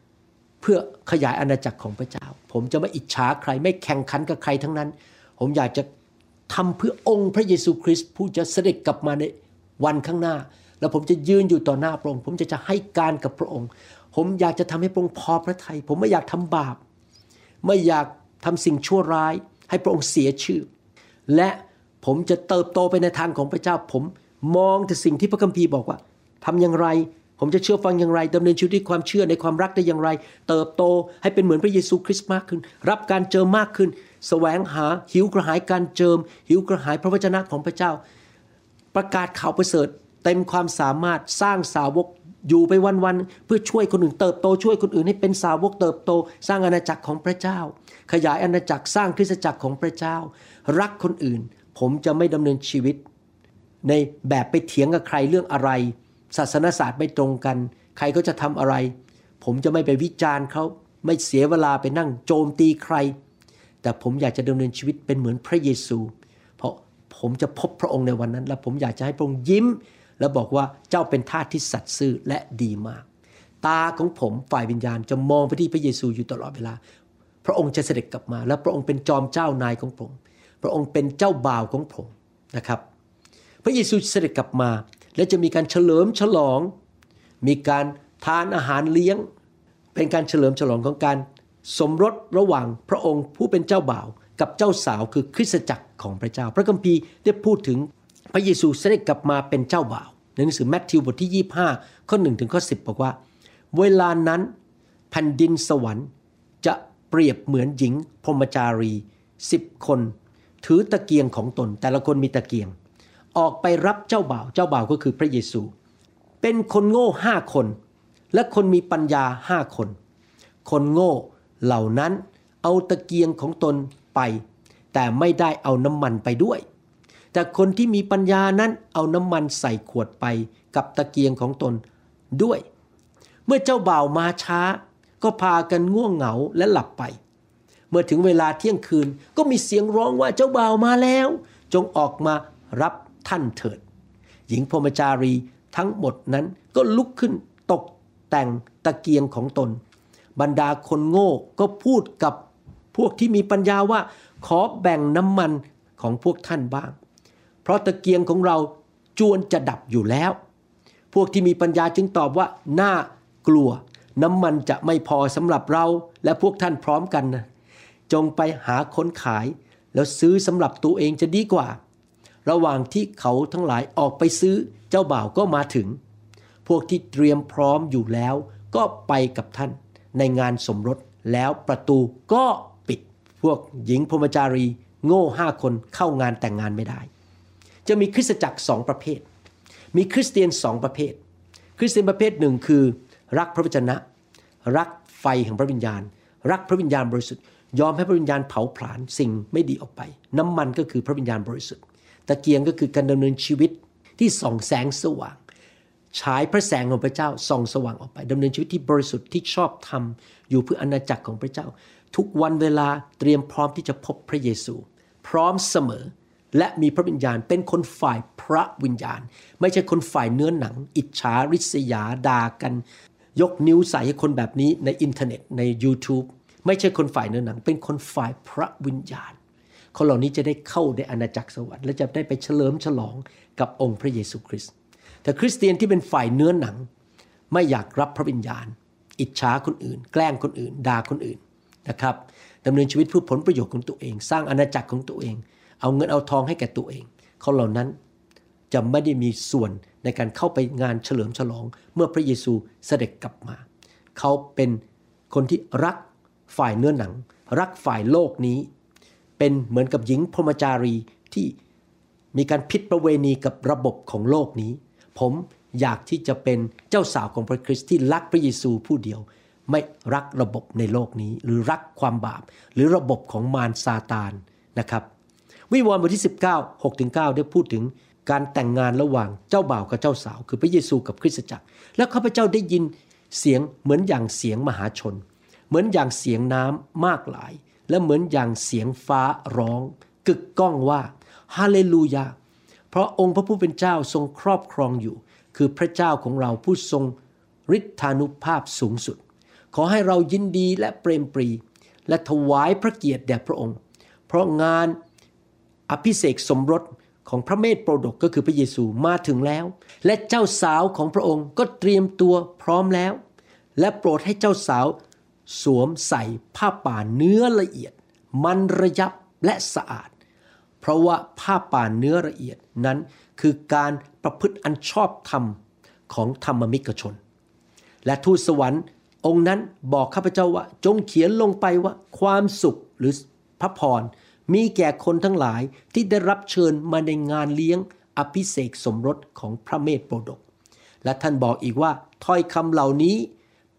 ำเพื่อขยายอาณาจักรของพระเจ้า ผมจะไม่อิจฉาใคร ไม่แข่งขันกับใครทั้งนั้น ผมอยากจะทำเพื่อองค์พระเยซูคริสต์ผู้จะเสด็จกลับมาในวันข้างหน้า แล้วผมจะยืนอยู่ต่อหน้าพระองค์ ผมจะจะให้การกับพระองค์ ผมอยากจะทำให้พระองค์พอพระทยัยผมไม่อยากทำบาป ไม่อยากทำสิ่งชั่วร้าย ให้พระองค์เสียชื่อ และผมจะเติบโตไปในทางของพระเจ้า ผมมองแต่สิ่งที่พระคัมภีร์บอกว่าทำอย่างไร ผมจะเชื่อฟังอย่างไรดำเนินชีวิตด้วยความเชื่อในความรักได้อย่างไร เติบโตให้เป็นเหมือนพระเยซูคริสต์มากขึ้น รับการเจิมมากขึ้นแสวงหาหิวกระหายการเจิม หิวกระหายพระวจนะของพระเจ้า ประกาศข่าวประเสริฐ เต็มความสามารถสร้างสาวก อยู่ไปวันๆเพื่อช่วยคนอื่นเติบโตช่วยคนอื่นให้เป็นสาวกเติบโต สร้างอาณาจักรของพระเจ้า ขยายอาณาจักรสร้างคริสตจักรของพระเจ้า รักคนอื่น ผมจะไม่ดำเนินชีวิต ในแบบไปเถียงกับใครเรื่องอะไร ศาสนศาสตร์ไม่ตรงกัน ใครก็จะทำอะไร ผมจะไม่ไปวิจารณ์เขาไม่เสียเวลาไปนั่งโจมตีใคร แต่ผมอยากจะดำเนินชีวิตเป็นเหมือนพระเยซู เพราะผมจะพบพระองค์ในวันนั้น และผมอยากจะให้พระองค์ยิ้ม แล้วบอกว่าเจ้าเป็นทาสที่สัตย์ซื่อและดีมาก ตาของผมฝ่ายวิญญาณจะมองไปที่พระเยซูอยู่ตลอดเวลา พระองค์จะเสด็จกลับมา และพระองค์เป็นจอมเจ้านายของผม พระองค์เป็นเจ้าบ่าวของผมนะครับ พระเยซูเสด็จกลับมา และจะมีการเฉลิมฉลอง มีการทานอาหารเลี้ยง เป็นการเฉลิมฉลองของการสมรสระหว่างพระองค์ผู้เป็นเจ้าบ่าว กับเจ้าสาวคือคริสตจักรของพระเจ้า พระคัมภีร์ได้พูดถึง พระเยซูเสด็จกลับมาเป็นเจ้าบ่าวในหนังสือแมทธิวบทที่ 25 ข้อ1ถึงข้อ10 บอกว่า เวลานั้นแผ่นดินสวรรค์จะเปรียบเหมือนหญิงพรหมจารีสิบคน ถือตะเกียงของตน แต่ละคนมีตะเกียง ออกไปรับเจ้าบ่าว เจ้าบ่าวก็คือพระเยซู เป็นคนโง่ห้าคน และคนมีปัญญาห้าคน คนโง่เหล่านั้นเอาตะเกียงของตนไป แต่ไม่ได้เอาน้ำมันไปด้วย แต่คนที่มีปัญญานั้นเอาน้ำมันใส่ขวดไปกับตะเกียงของตนด้วย เมื่อเจ้าบ่าวมาช้า ก็พากันง่วงเหงาและหลับไป เมื่อถึงเวลาเที่ยงคืนก็มีเสียงร้องว่าเจ้าบ่าวมาแล้ว จงออกมารับท่านเถิด หญิงพรมจารีทั้งหมดนั้นก็ลุกขึ้นตกแต่งตะเกียงของตน บรรดาคนโง่ก็พูดกับพวกที่มีปัญญาว่า ขอแบ่งน้ำมันของพวกท่านบ้าง เพราะตะเกียงของเราจวนจะดับอยู่แล้ว พวกที่มีปัญญาจึงตอบว่าน่ากลัว น้ำมันจะไม่พอสำหรับเราและพวกท่านพร้อมกันนะจงไปหาคนขาย แล้วซื้อสำหรับตัวเองจะดีกว่า ระหว่างที่เขาทั้งหลายออกไปซื้อเจ้าบ่าวก็มาถึง พวกที่เตรียมพร้อมอยู่แล้วก็ไปกับท่านในงานสมรสแล้วประตูก็ปิด พวกหญิงพรมจารี โง่ห้าคนเข้างานแต่งงานไม่ได้ จะมีคริสตจักรสองประเภท มีคริสเตียนสองประเภท คริสเตียนประเภทหนึ่งคือ รักพระวจนะ รักไฟแห่งพระวิญญาณ รักพระวิญญาณบริสุทธิ์ยอมให้พระวิญญาณเผาผลาญสิ่งไม่ดีออกไป น้ำมันก็คือพระวิญญาณบริสุทธิ์ตะเกียงก็คือการดำเนินชีวิตที่ส่องแสงสว่างฉายพระแสงของพระเจ้าส่องสว่างออกไปดำเนินชีวิตที่บริสุทธิ์ที่ชอบธรรมอยู่เพื่ออาณาจักรของพระเจ้า ทุกวันเวลาเตรียมพร้อมที่จะพบพระเยซู พร้อมเสมอ และมีพระวิญญาณเป็นคนฝ่ายพระวิญญาณ ไม่ใช่คนฝ่ายเนื้อหนัง อิจฉาริษยาด่ากัน ยกนิ้วใส่ให้คนแบบนี้ในอินเทอร์เน็ตใน YouTube ไม่ใช่คนฝ่ายเนื้อหนัง เป็นคนฝ่ายพระวิญญาณคนเหล่านี้จะได้เข้าในอาณาจักรสวรรค์และจะได้ไปเฉลิมฉลองกับองค์พระเยซูคริสต์แต่คริสเตียนที่เป็นฝ่ายเนื้อหนัง ไม่อยากรับพระวิญญาณ อิจฉาคนอื่น แกล้งคนอื่นด่าคนอื่นนะครับดำเนินชีวิตเพื่อผลประโยชน์ของตัวเอง สร้างอาณาจักรของตัวเอง เอาเงินเอาทองให้แก่ตัวเองคนเหล่านั้นจะไม่ได้มีส่วนในการเข้าไปงานเฉลิมฉลอง เมื่อพระเยซูเสด็จกลับมา เขาเป็นคนที่รักฝ่ายเนื้อหนัง รักฝ่ายโลกนี้ เป็นเหมือนกับหญิงพรหมจารีที่มีการผิดประเวณีกับระบบของโลกนี้ ผมอยากที่จะเป็นเจ้าสาวของพระคริสต์ที่รักพระเยซูผู้เดียว ไม่รักระบบในโลกนี้ หรือรักความบาป หรือระบบของมารซาตานนะครับ วิวรณ์บทที่ 19 6ถึง9ได้พูดถึงการแต่งงานระหว่างเจ้าบ่าวกับเจ้าสาว คือพระเยซูกับคริสตจักร แล้วข้าพเจ้าได้ยินเสียงเหมือนอย่างเสียงมหาชน เหมือนอย่างเสียงน้ำมากหลาย และเหมือนอย่างเสียงฟ้าร้อง กึกก้องว่าฮาเลลูยาเพราะองค์พระผู้เป็นเจ้าทรงครอบครองอยู่ คือพระเจ้าของเราผู้ทรงฤทธานุภาพสูงสุด ขอให้เรายินดีและเปรมปรี และถวายพระเกียรติแด่พระองค์ เพราะงาน อภิเษกสมรสของพระเมธโปรดกก็คือพระเยซูมาถึงแล้ว และเจ้าสาวของพระองค์ก็เตรียมตัวพร้อมแล้ว และโปรดให้เจ้าสาว สวมใส่ผ้าป่าเนื้อละเอียด มันระยับและสะอาด เพราะว่าผ้าป่าเนื้อละเอียดนั้นคือการประพฤติอันชอบธรรมของธรรมมิกชน และทูตสวรรค์องค์นั้นบอกข้าพเจ้าว่า จงเขียนลงไปว่าความสุขหรือพระพร มีแก่คนทั้งหลายที่ได้รับเชิญมาในงานเลี้ยงอภิเษกสมรสของพระเมธโปรดก และท่านบอกอีกว่าถ้อยคำเหล่านี้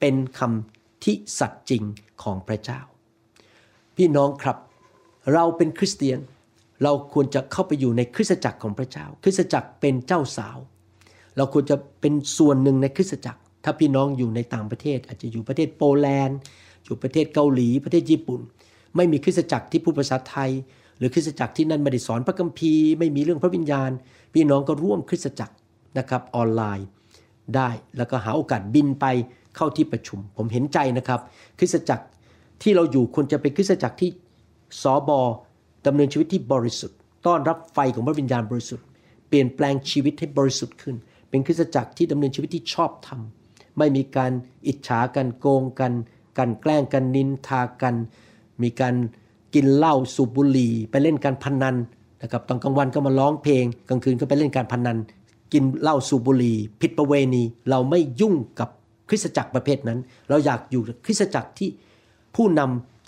เป็นคำที่สัตย์จริงของพระเจ้า พี่น้องครับ เราเป็นคริสเตียน เราควรจะเข้าไปอยู่ในคริสตจักรของพระเจ้า คริสตจักรเป็นเจ้าสาว เราควรจะเป็นส่วนหนึ่งในคริสตจักร ถ้าพี่น้องอยู่ในต่างประเทศ อาจจะอยู่ประเทศโปแลนด์ อยู่ประเทศเกาหลี ประเทศญี่ปุ่น ไม่มีคริสตจักรที่พูดภาษาไทย หรือคริสตจักรที่นั่นไม่ได้สอนพระคัมภีร์ไม่มีเรื่องพระวิญญาณ พี่น้องก็ร่วมคริสตจักรนะครับออนไลน์ ได้แล้วก็หาโอกาสบินไปเข้าที่ประชุม ผมเห็นใจนะครับ คริสตจักรที่เราอยู่ควรจะเป็นคริสตจักรที่สอบอดำเนินชีวิตที่บริสุทธิ์ ต้อนรับไฟของพระวิญญาณบริสุทธิ์เปลี่ยนแปลงชีวิตให้บริสุทธิ์ขึ้น เป็นคริสตจักรที่ดำเนินชีวิตที่ชอบธรรมไม่มีการอิจฉากันโกงกัน กันแกล้งกันนินทากัน มีการกินเหล้าสูบบุหรี่ไปเล่นการพนันนะครับตอนกลางวันก็มาร้องเพลง กลางคืนก็ไปเล่นการพนัน กินเหล้าสูบบุหรี่ผิดประเวณี เราไม่ยุ่งกับคริสตจักรประเภทนั้น เราอยากอยู่คริสตจักรที่ผู้น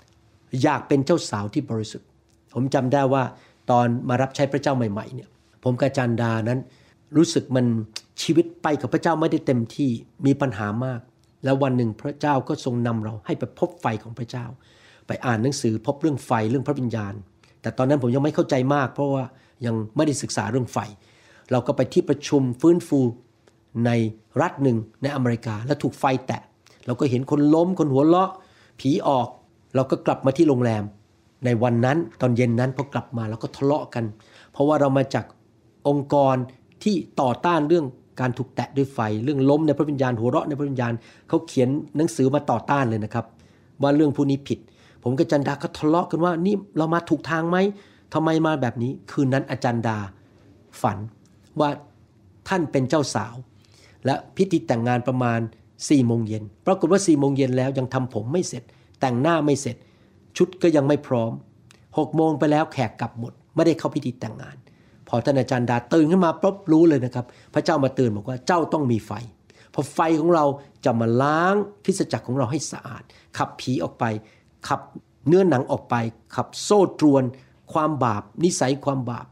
ำอยากเป็นเจ้าสาวที่บริสุทธิ์ ผมจำได้ว่าตอนมารับใช้พระเจ้าใหม่ๆเนี่ยผมกาจารย์ดานั้น รู้สึกมันชีวิตไปกับพระเจ้าไม่ได้เต็มที่มีปัญหามาก แล้ววันหนึ่งพระเจ้าก็ทรงนำเราให้ไปพบไฟของพระเจ้า ไปอ่านหนังสือพบเรื่องไฟเรื่องพระวิญญาณ แต่ตอนนั้นผมยังไม่เข้าใจมาก เพราะว่ายังไม่ได้ศึกษาเรื่องไฟ เราก็ไปที่ประชุมฟื้นฟูในรัฐหนึ่งในอเมริกา แล้วถูกไฟแตะ เราก็เห็นคนล้มคนหัวเราะ ผีออก เราก็กลับมาที่โรงแรม ในวันนั้นตอนเย็นนั้นพอกลับมาเราก็ทะเลาะกัน เพราะว่าเรามาจากองค์กรที่ต่อต้านเรื่องการถูกแตะด้วยไฟ เรื่องล้มในพระวิญญาณหัวเราะในพระวิญญาณเขาเขียนหนังสือมาต่อต้านเลยนะครับ ว่าเรื่องผู้นี้ผิด ผมกับจันดาก็ทะเลาะกันว่านี่เรามาถูกทางไหมทำไมมาแบบนี้ คืนนั้นอาจารย์ดาฝันว่าท่านเป็นเจ้าสาว และพิธีแต่งงานประมาณ4ี่โมงเย็นปรากฏว่า4ี่โมงเย็นแล้วยังทำผมไม่เสร็จ แต่งหน้าไม่เสร็จ ชุดก็ยังไม่พร้อม6กโมงไปแล้วแขกกลับหมด ไม่ได้เข้าพิธีแต่งงาน พอท่านอาจารย์ดาตื่นขึ้นมาปุ๊บรู้เลยนะครับ พระเจ้ามาเตือนบอกว่าเจ้าต้องมีไฟเพราะไฟของเราจะมาล้างคริสจักรของเราให้สะอาด ขับผีออกไป ขับเนื้อหนังออกไป ขับโซ่ตรวน ความบาป นิสัยความบาป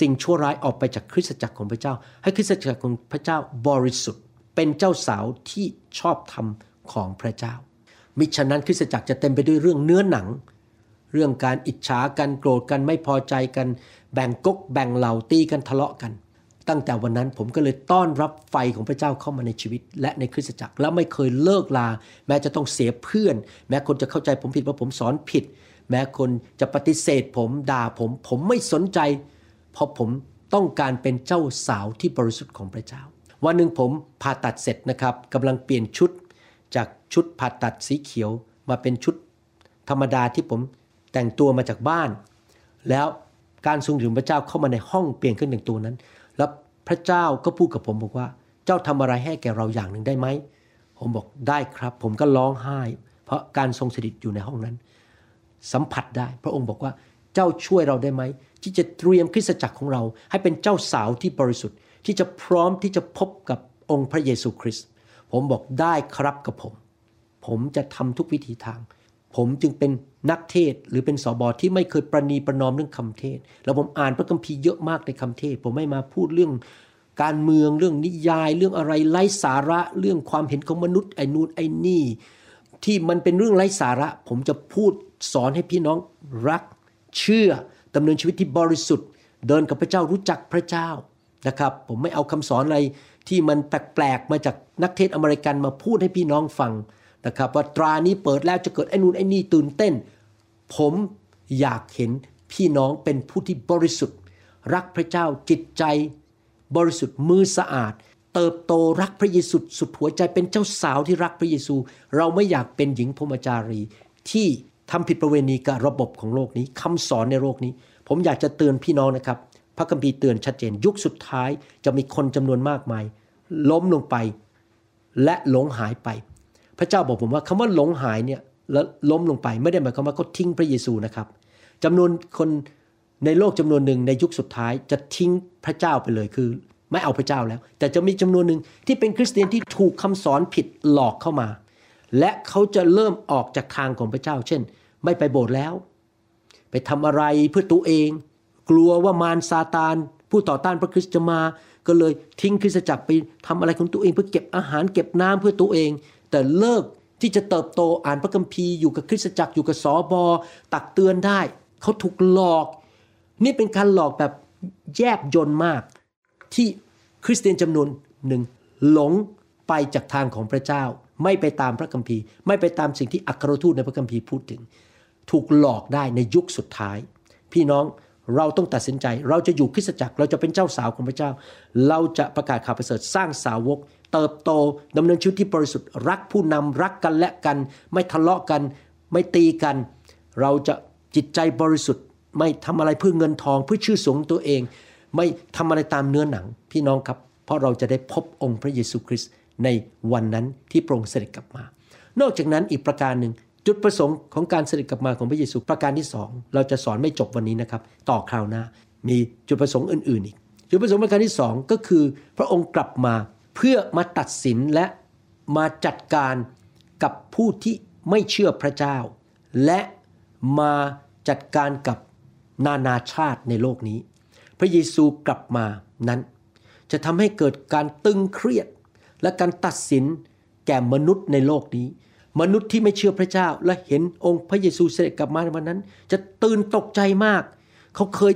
สิ่งชั่วร้ายออกไปจากคริสตจักรของพระเจ้า ให้คริสตจักรของพระเจ้าบริสุทธิ์ เป็นเจ้าสาวที่ชอบธรรมของพระเจ้า มิฉะนั้นคริสตจักรจะเต็มไปด้วยเรื่องเนื้อหนัง เรื่องการอิจฉากันโกรธกันไม่พอใจกัน แบ่งกกแบ่งเหล่าตีกันทะเลาะกัน ตั้งแต่วันนั้นผมก็เลยต้อนรับไฟของพระเจ้าเข้ามาในชีวิต และในคริสตจักรแล้วไม่เคยเลิกลา แม้จะต้องเสียเพื่อน แม้คนจะเข้าใจผมผิดว่าผมสอนผิด แม้คนจะปฏิเสธ ผมด่าผม ผมไม่สนใจ เพราะผมต้องการเป็นเจ้าสาวที่บริสุทธิ์ของพระเจ้า วันหนึ่งผมผ่าตัดเสร็จนะครับกำลังเปลี่ยนชุด จากชุดผ่าตัดสีเขียวมาเป็นชุด ธรรมดาที่ผมแต่งตัวมาจากบ้าน แล้วการทรงถึงพระเจ้าเข้ามาในห้องเปลี่ยนเครื่องแต่งตัวนั้น แล้วพระเจ้าก็พูดกับผมบอกว่า เจ้าทำอะไรให้แก่เราอย่างหนึ่งได้ไหม ผมบอกได้ครับ ผมก็ร้องไห้ เพราะการทรงสถิตอยู่ในห้องนั้น สัมผัสได้ พระองค์บอกว่าเจ้าช่วยเราได้ไหม ที่จะเตรียมคริสตจักรของเรา ให้เป็นเจ้าสาวที่บริสุทธิ์ ที่จะพร้อมที่จะพบกับองค์พระเยซูคริสต์ผมบอกได้ครับกับผม ผมจะทำทุกวิธีทาง ผมจึงเป็น นักเทศหรือเป็นสอบอที่ไม่เคยประนีประนอมเรื่องคำเทศ แล้วผมอ่านพระคัมภีร์เยอะมากในคำเทศ ผมไม่มาพูดเรื่องการเมืองเรื่องนิยาย เรื่องอะไรไร้สาระเรื่องความเห็นของมนุษย์ไอ้นู่นไอ้นี่ ที่มันเป็นเรื่องไร้สาระ ผมจะพูดสอนให้พี่น้องรัก เชื่อดำเนินชีวิตที่บริสุทธิ์ เดินกับพระเจ้ารู้จักพระเจ้านะครับ ผมไม่เอาคำสอนอะไรที่มันแปลกๆมาจากนักเทศอเมริกันมาพูดให้พี่น้องฟังนะครับว่าตรานี้เปิดแล้วจะเกิดไอ้นู่นไอ้นี่ตื่นเต้น ผมอยากเห็นพี่น้องเป็นผู้ที่บริสุทธิ์ รักพระเจ้าจิตใจ บริสุทธิ์มือสะอาด เติบโตรักพระเยซูสุดหัวใจเป็นเจ้าสาวที่รักพระเยซู เราไม่อยากเป็นหญิงพรมจารี ที่ทำผิดประเวณีกับระบบของโลกนี้คำสอนในโลกนี้ ผมอยากจะเตือนพี่น้องนะครับ พระคัมภีร์เตือนชัดเจนยุคสุดท้ายจะมีคนจำนวนมากมาย ล้มลงไป และหลงหายไป พระเจ้าบอกผมว่าคำว่าหลงหายเนี่ย แล้วล้มลงไปไม่ได้หมายความว่าเขาทิ้งพระเยซูนะครับจำนวนคนในโลกจำนวนหนึ่งในยุคสุดท้ายจะทิ้งพระเจ้าไปเลยคือ ไม่เอาพระเจ้าแล้ว แต่จะมีจำนวนหนึ่งที่เป็นคริสเตียนที่ถูกคำสอนผิดหลอกเข้ามา และเขาจะเริ่มออกจากทางของพระเจ้า เช่น ไม่ไปโบสถ์แล้ว ไปทำอะไรเพื่อตัวเอง กลัวว่ามารซาตาน ผู้ต่อต้านพระคริสต์จะมา ก็เลยทิ้งคริสตจักรไปทำอะไรของตัวเอง เพื่อเก็บอาหารเก็บน้ำเพื่อตัวเอง แต่เลิก ที่จะเติบโตอ่านพระคัมภีร์อยู่กับคริสตจักรอยู่กับสอบอตักเตือนได้ เขาถูกหลอก นี่เป็นการหลอกแบบแยบยนมาก ที่คริสเตียนจำนวนหนึ่งหลงไปจากทางของพระเจ้า ไม่ไปตามพระคัมภีร์ ไม่ไปตามสิ่งที่อัครทูตในพระคัมภีร์พูดถึง ถูกหลอกได้ในยุคสุดท้าย พี่น้องเราต้องตัดสินใจ เราจะอยู่คริสตจักร เราจะเป็นเจ้าสาวของพระเจ้า เราจะประกาศข่าวประเสริฐสร้างสาวก เติบโตดำเนินชีวิตที่บริสุทธิ์รักผู้นำรักกันและกัน ไม่ทะเลาะกัน ไม่ตีกัน เราจะจิตใจบริสุทธิ์ ไม่ทำอะไรเพื่อเงินทองเพื่อชื่อสยงตัวเอง ไม่ทำอะไรตามเนื้อหนัง พี่น้องครับ เพราะเราจะได้พบองค์พระเยซูคริสต์ในวันนั้นที่โปรงเสด็จกลับมา นอกจากนั้นอีกประการหนึ่งจุดประสงค์ของการเสด็จกลับมาของพระเยซูประการที่สองเราจะสอนไม่จบวันนี้นะครับ ต่อคราวหน้า มีจุดประสงค์อื่น ๆ อีก จุดประสงค์ประการที่สองก็คือ พระองค์กลับมา เพื่อมาตัดสินและมาจัดการกับผู้ที่ไม่เชื่อพระเจ้า และมาจัดการกับนานาชาติในโลกนี้ พระเยซูกลับมานั้น จะทำให้เกิดการตึงเครียด และการตัดสินแก่มนุษย์ในโลกนี้ มนุษย์ที่ไม่เชื่อพระเจ้า และเห็นองค์พระเยซูเสด็จกลับมาในวันนั้น จะตื่นตกใจมาก เขาเคย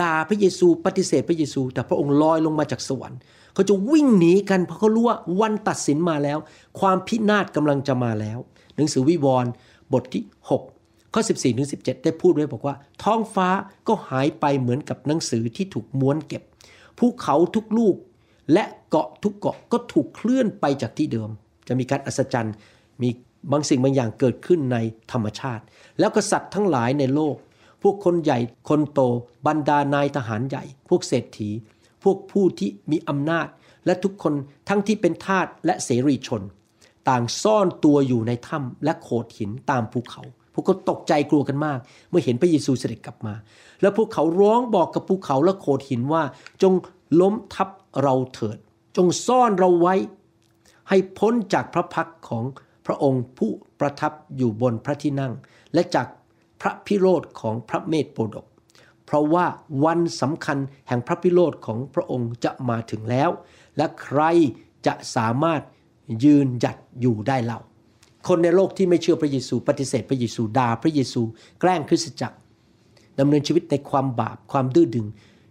ด่าพระเยซูปฏิเสธพระเยซู แต่พระองค์ลอยลงมาจากสวรรค์ เขาจะวิ่งหนีกันเพราะเขารู้ว่าวันตัดสินมาแล้ว ความพินาศกำลังจะมาแล้ว หนังสือวิวรณ์บทที่ 6 ข้อ 14ถึง17 ได้พูดไว้บอกว่า ท้องฟ้าก็หายไปเหมือนกับหนังสือที่ถูกม้วนเก็บ ภูเขาทุกลูก และเกาะทุกเกาะก็ถูกเคลื่อนไปจากที่เดิม จะมีการอัศจรรย์ มีบางสิ่งบางอย่างเกิดขึ้นในธรรมชาติ แล้วก็สัตว์ทั้งหลายในโลก พวกคนใหญ่คนโต บรรดานายทหารใหญ่ พวกเศรษฐี พวกผู้ที่มีอำนาจ และทุกคนทั้งที่เป็นทาสและเสรีชน ต่างซ่อนตัวอยู่ในถ้ำและโขดหินตามภูเขา พวกเขาตกใจกลัวกันมาก เมื่อเห็นพระเยซูเสด็จกลับมา แล้วพวกเขาร้องบอกกับภูเขาและโขดหินว่าจงล้มทับเราเถิด จงซ่อนเราไว้ ให้พ้นจากพระพักของพระองค์ผู้ประทับอยู่บนพระที่นั่ง และจากพระพิโรธของพระเมธโปรดก ราะว่าวันสำคัญแห่งพระพิโรธของพระองค์จะมาถึงแล้ว และใครจะสามารถยืนหยัดอยู่ได้เล่า คนในโลกที่ไม่เชื่อพระเยซู ปฏิเสธพระเยซูด่าพระเยซู แกล้งคริสตจักรดำเนินชีวิตในความบาปความดื้อดึง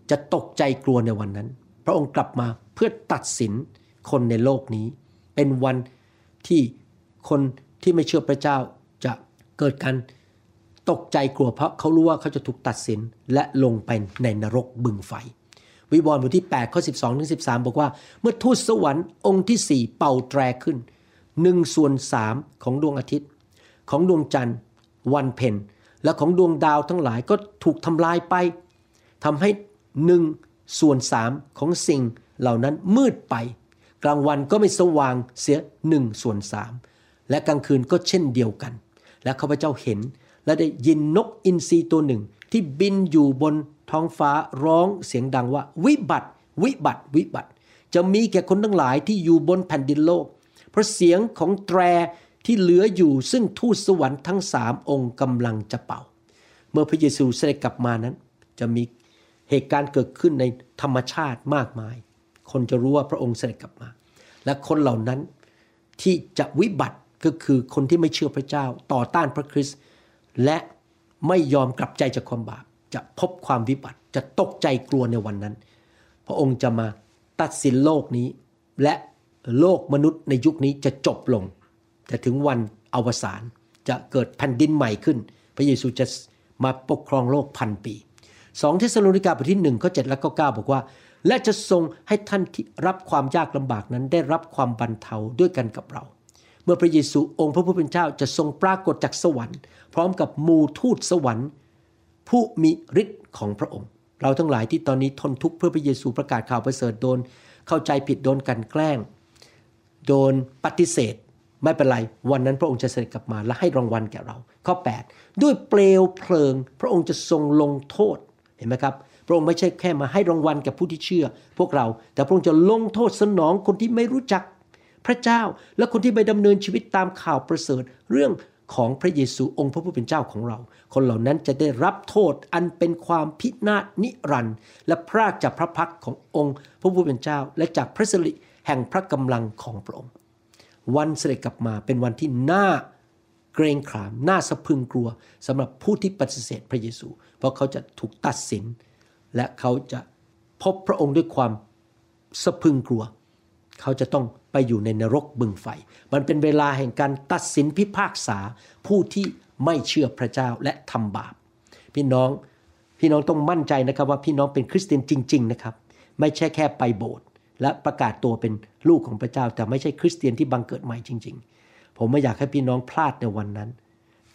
จะตกใจกลัวในวันนั้น พระองค์กลับมาเพื่อตัดสินคนในโลกนี้ เป็นวันที่คนที่ไม่เชื่อพระเจ้าจะเกิดการ ตกใจกลัวเพราะเขารู้ว่าเขาจะถูกตัดสินและลงไปในนรกบึงไฟ วิวรณ์บทที่8ข้อ12ถึง13 บอกว่า เมื่อทูตสวรรค์องค์ที่ 4 เป่าแตรขึ้นหนึ่งส่วนสามของดวงอาทิตย์ ของดวงจันทร์ วันเพ็ญและของดวงดาวทั้งหลายก็ถูกทำลายไปทำให้หนึ่งส่วนสามของสิ่งเหล่านั้นมืดไป กลางวันก็ไม่สว่างเสียหนึ่งส่วนสามและกลางคืนก็เช่นเดียวกัน และข้าพเจ้าเห็น และได้ยินนกอินทรีตัวหนึ่ง ที่บินอยู่บนท้องฟ้าร้องเสียงดังว่า วิบัติ วิบัติ วิบัติ จะมีแก่คนทั้งหลายที่อยู่บนแผ่นดินโลก เพราะเสียงของแตรที่เหลืออยู่ซึ่งทูตสวรรค์ทั้งสามองค์กำลังจะเป่า เมื่อพระเยซูเสด็จกลับมานั้น จะมีเหตุการณ์เกิดขึ้นในธรรมชาติมากมาย คนจะรู้ว่าพระองค์เสด็จกลับมา และคนเหล่านั้นที่จะวิบัติก็คือคนที่ไม่เชื่อพระเจ้า ต่อต้านพระคริสต์ และไม่ยอมกลับใจจากความบาป จะพบความวิบัติจะตกใจกลัวในวันนั้น พระองค์จะมาตัดสินโลกนี้ และโลกมนุษย์ในยุคนี้จะจบลงจะถึงวันอวสานจะเกิดแผ่นดินใหม่ขึ้น พระเยซูจะมาปกครองโลกพันปีสองเทสโลนิกาบทที่หนึ่งข้อเจ็ดและข้อเก้าบอกว่า และจะทรงให้ท่านที่รับความยากลำบากนั้นได้รับความบรรเทาด้วยกันกับเรา เมื่อพระเยซูองค์พระผู้เป็นเจ้าจะทรงปรากฏจากสวรรค์ พร้อมกับมูทูตสวรรค์ ผู้มีฤทธิ์ของพระองค์ เราทั้งหลายที่ตอนนี้ทนทุกข์เพื่อพระเยซูประกาศข่าวประเสริฐโดน เข้าใจผิดโดนกันแกล้ง โดนปฏิเสธไม่เป็นไร วันนั้นพระองค์จะเสด็จกลับมาและให้รางวัลแก่เรา ข้อ 8 ด้วยเปลวเพลิง พระองค์จะทรงลงโทษเห็นไหมครับ พระองค์ไม่ใช่แค่มาให้รางวัลกับผู้ที่เชื่อ พวกเราแต่พระองค์จะลงโทษสนองคนที่ไม่รู้จัก พระเจ้า และคนที่ไปดำเนินชีวิตตามข่าวประเสริฐ เรื่องของพระเยซูองค์พระผู้เป็นเจ้าของเรา คนเหล่านั้นจะได้รับโทษอันเป็นความพินาศนิรันดร์และพรากจากพระพักขององค์พระผู้เป็นเจ้า และจากพระสิริแห่งพระกำลังของพระองค์ วันเสด็จกลับมาเป็นวันที่น่าเกรงขามน่าสะพึงกลัวสำหรับผู้ที่ปฏิเสธพระเยซู เพราะเขาจะถูกตัดสิน และเขาจะพบพระองค์ด้วยความสะพึงกลัว เขาจะต้อง ไปอยู่ในนรกบึงไฟ มันเป็นเวลาแห่งการตัดสินพิพากษาผู้ที่ไม่เชื่อพระเจ้าและทำบาป พี่น้องพี่น้องต้องมั่นใจนะครับว่าพี่น้องเป็นคริสเตียนจริง ๆ นะครับ ไม่ใช่แค่ไปโบสถ์และประกาศตัวเป็นลูกของพระเจ้า แต่ไม่ใช่คริสเตียนที่บังเกิดใหม่จริง ๆ ผมไม่อยากให้พี่น้องพลาดในวันนั้น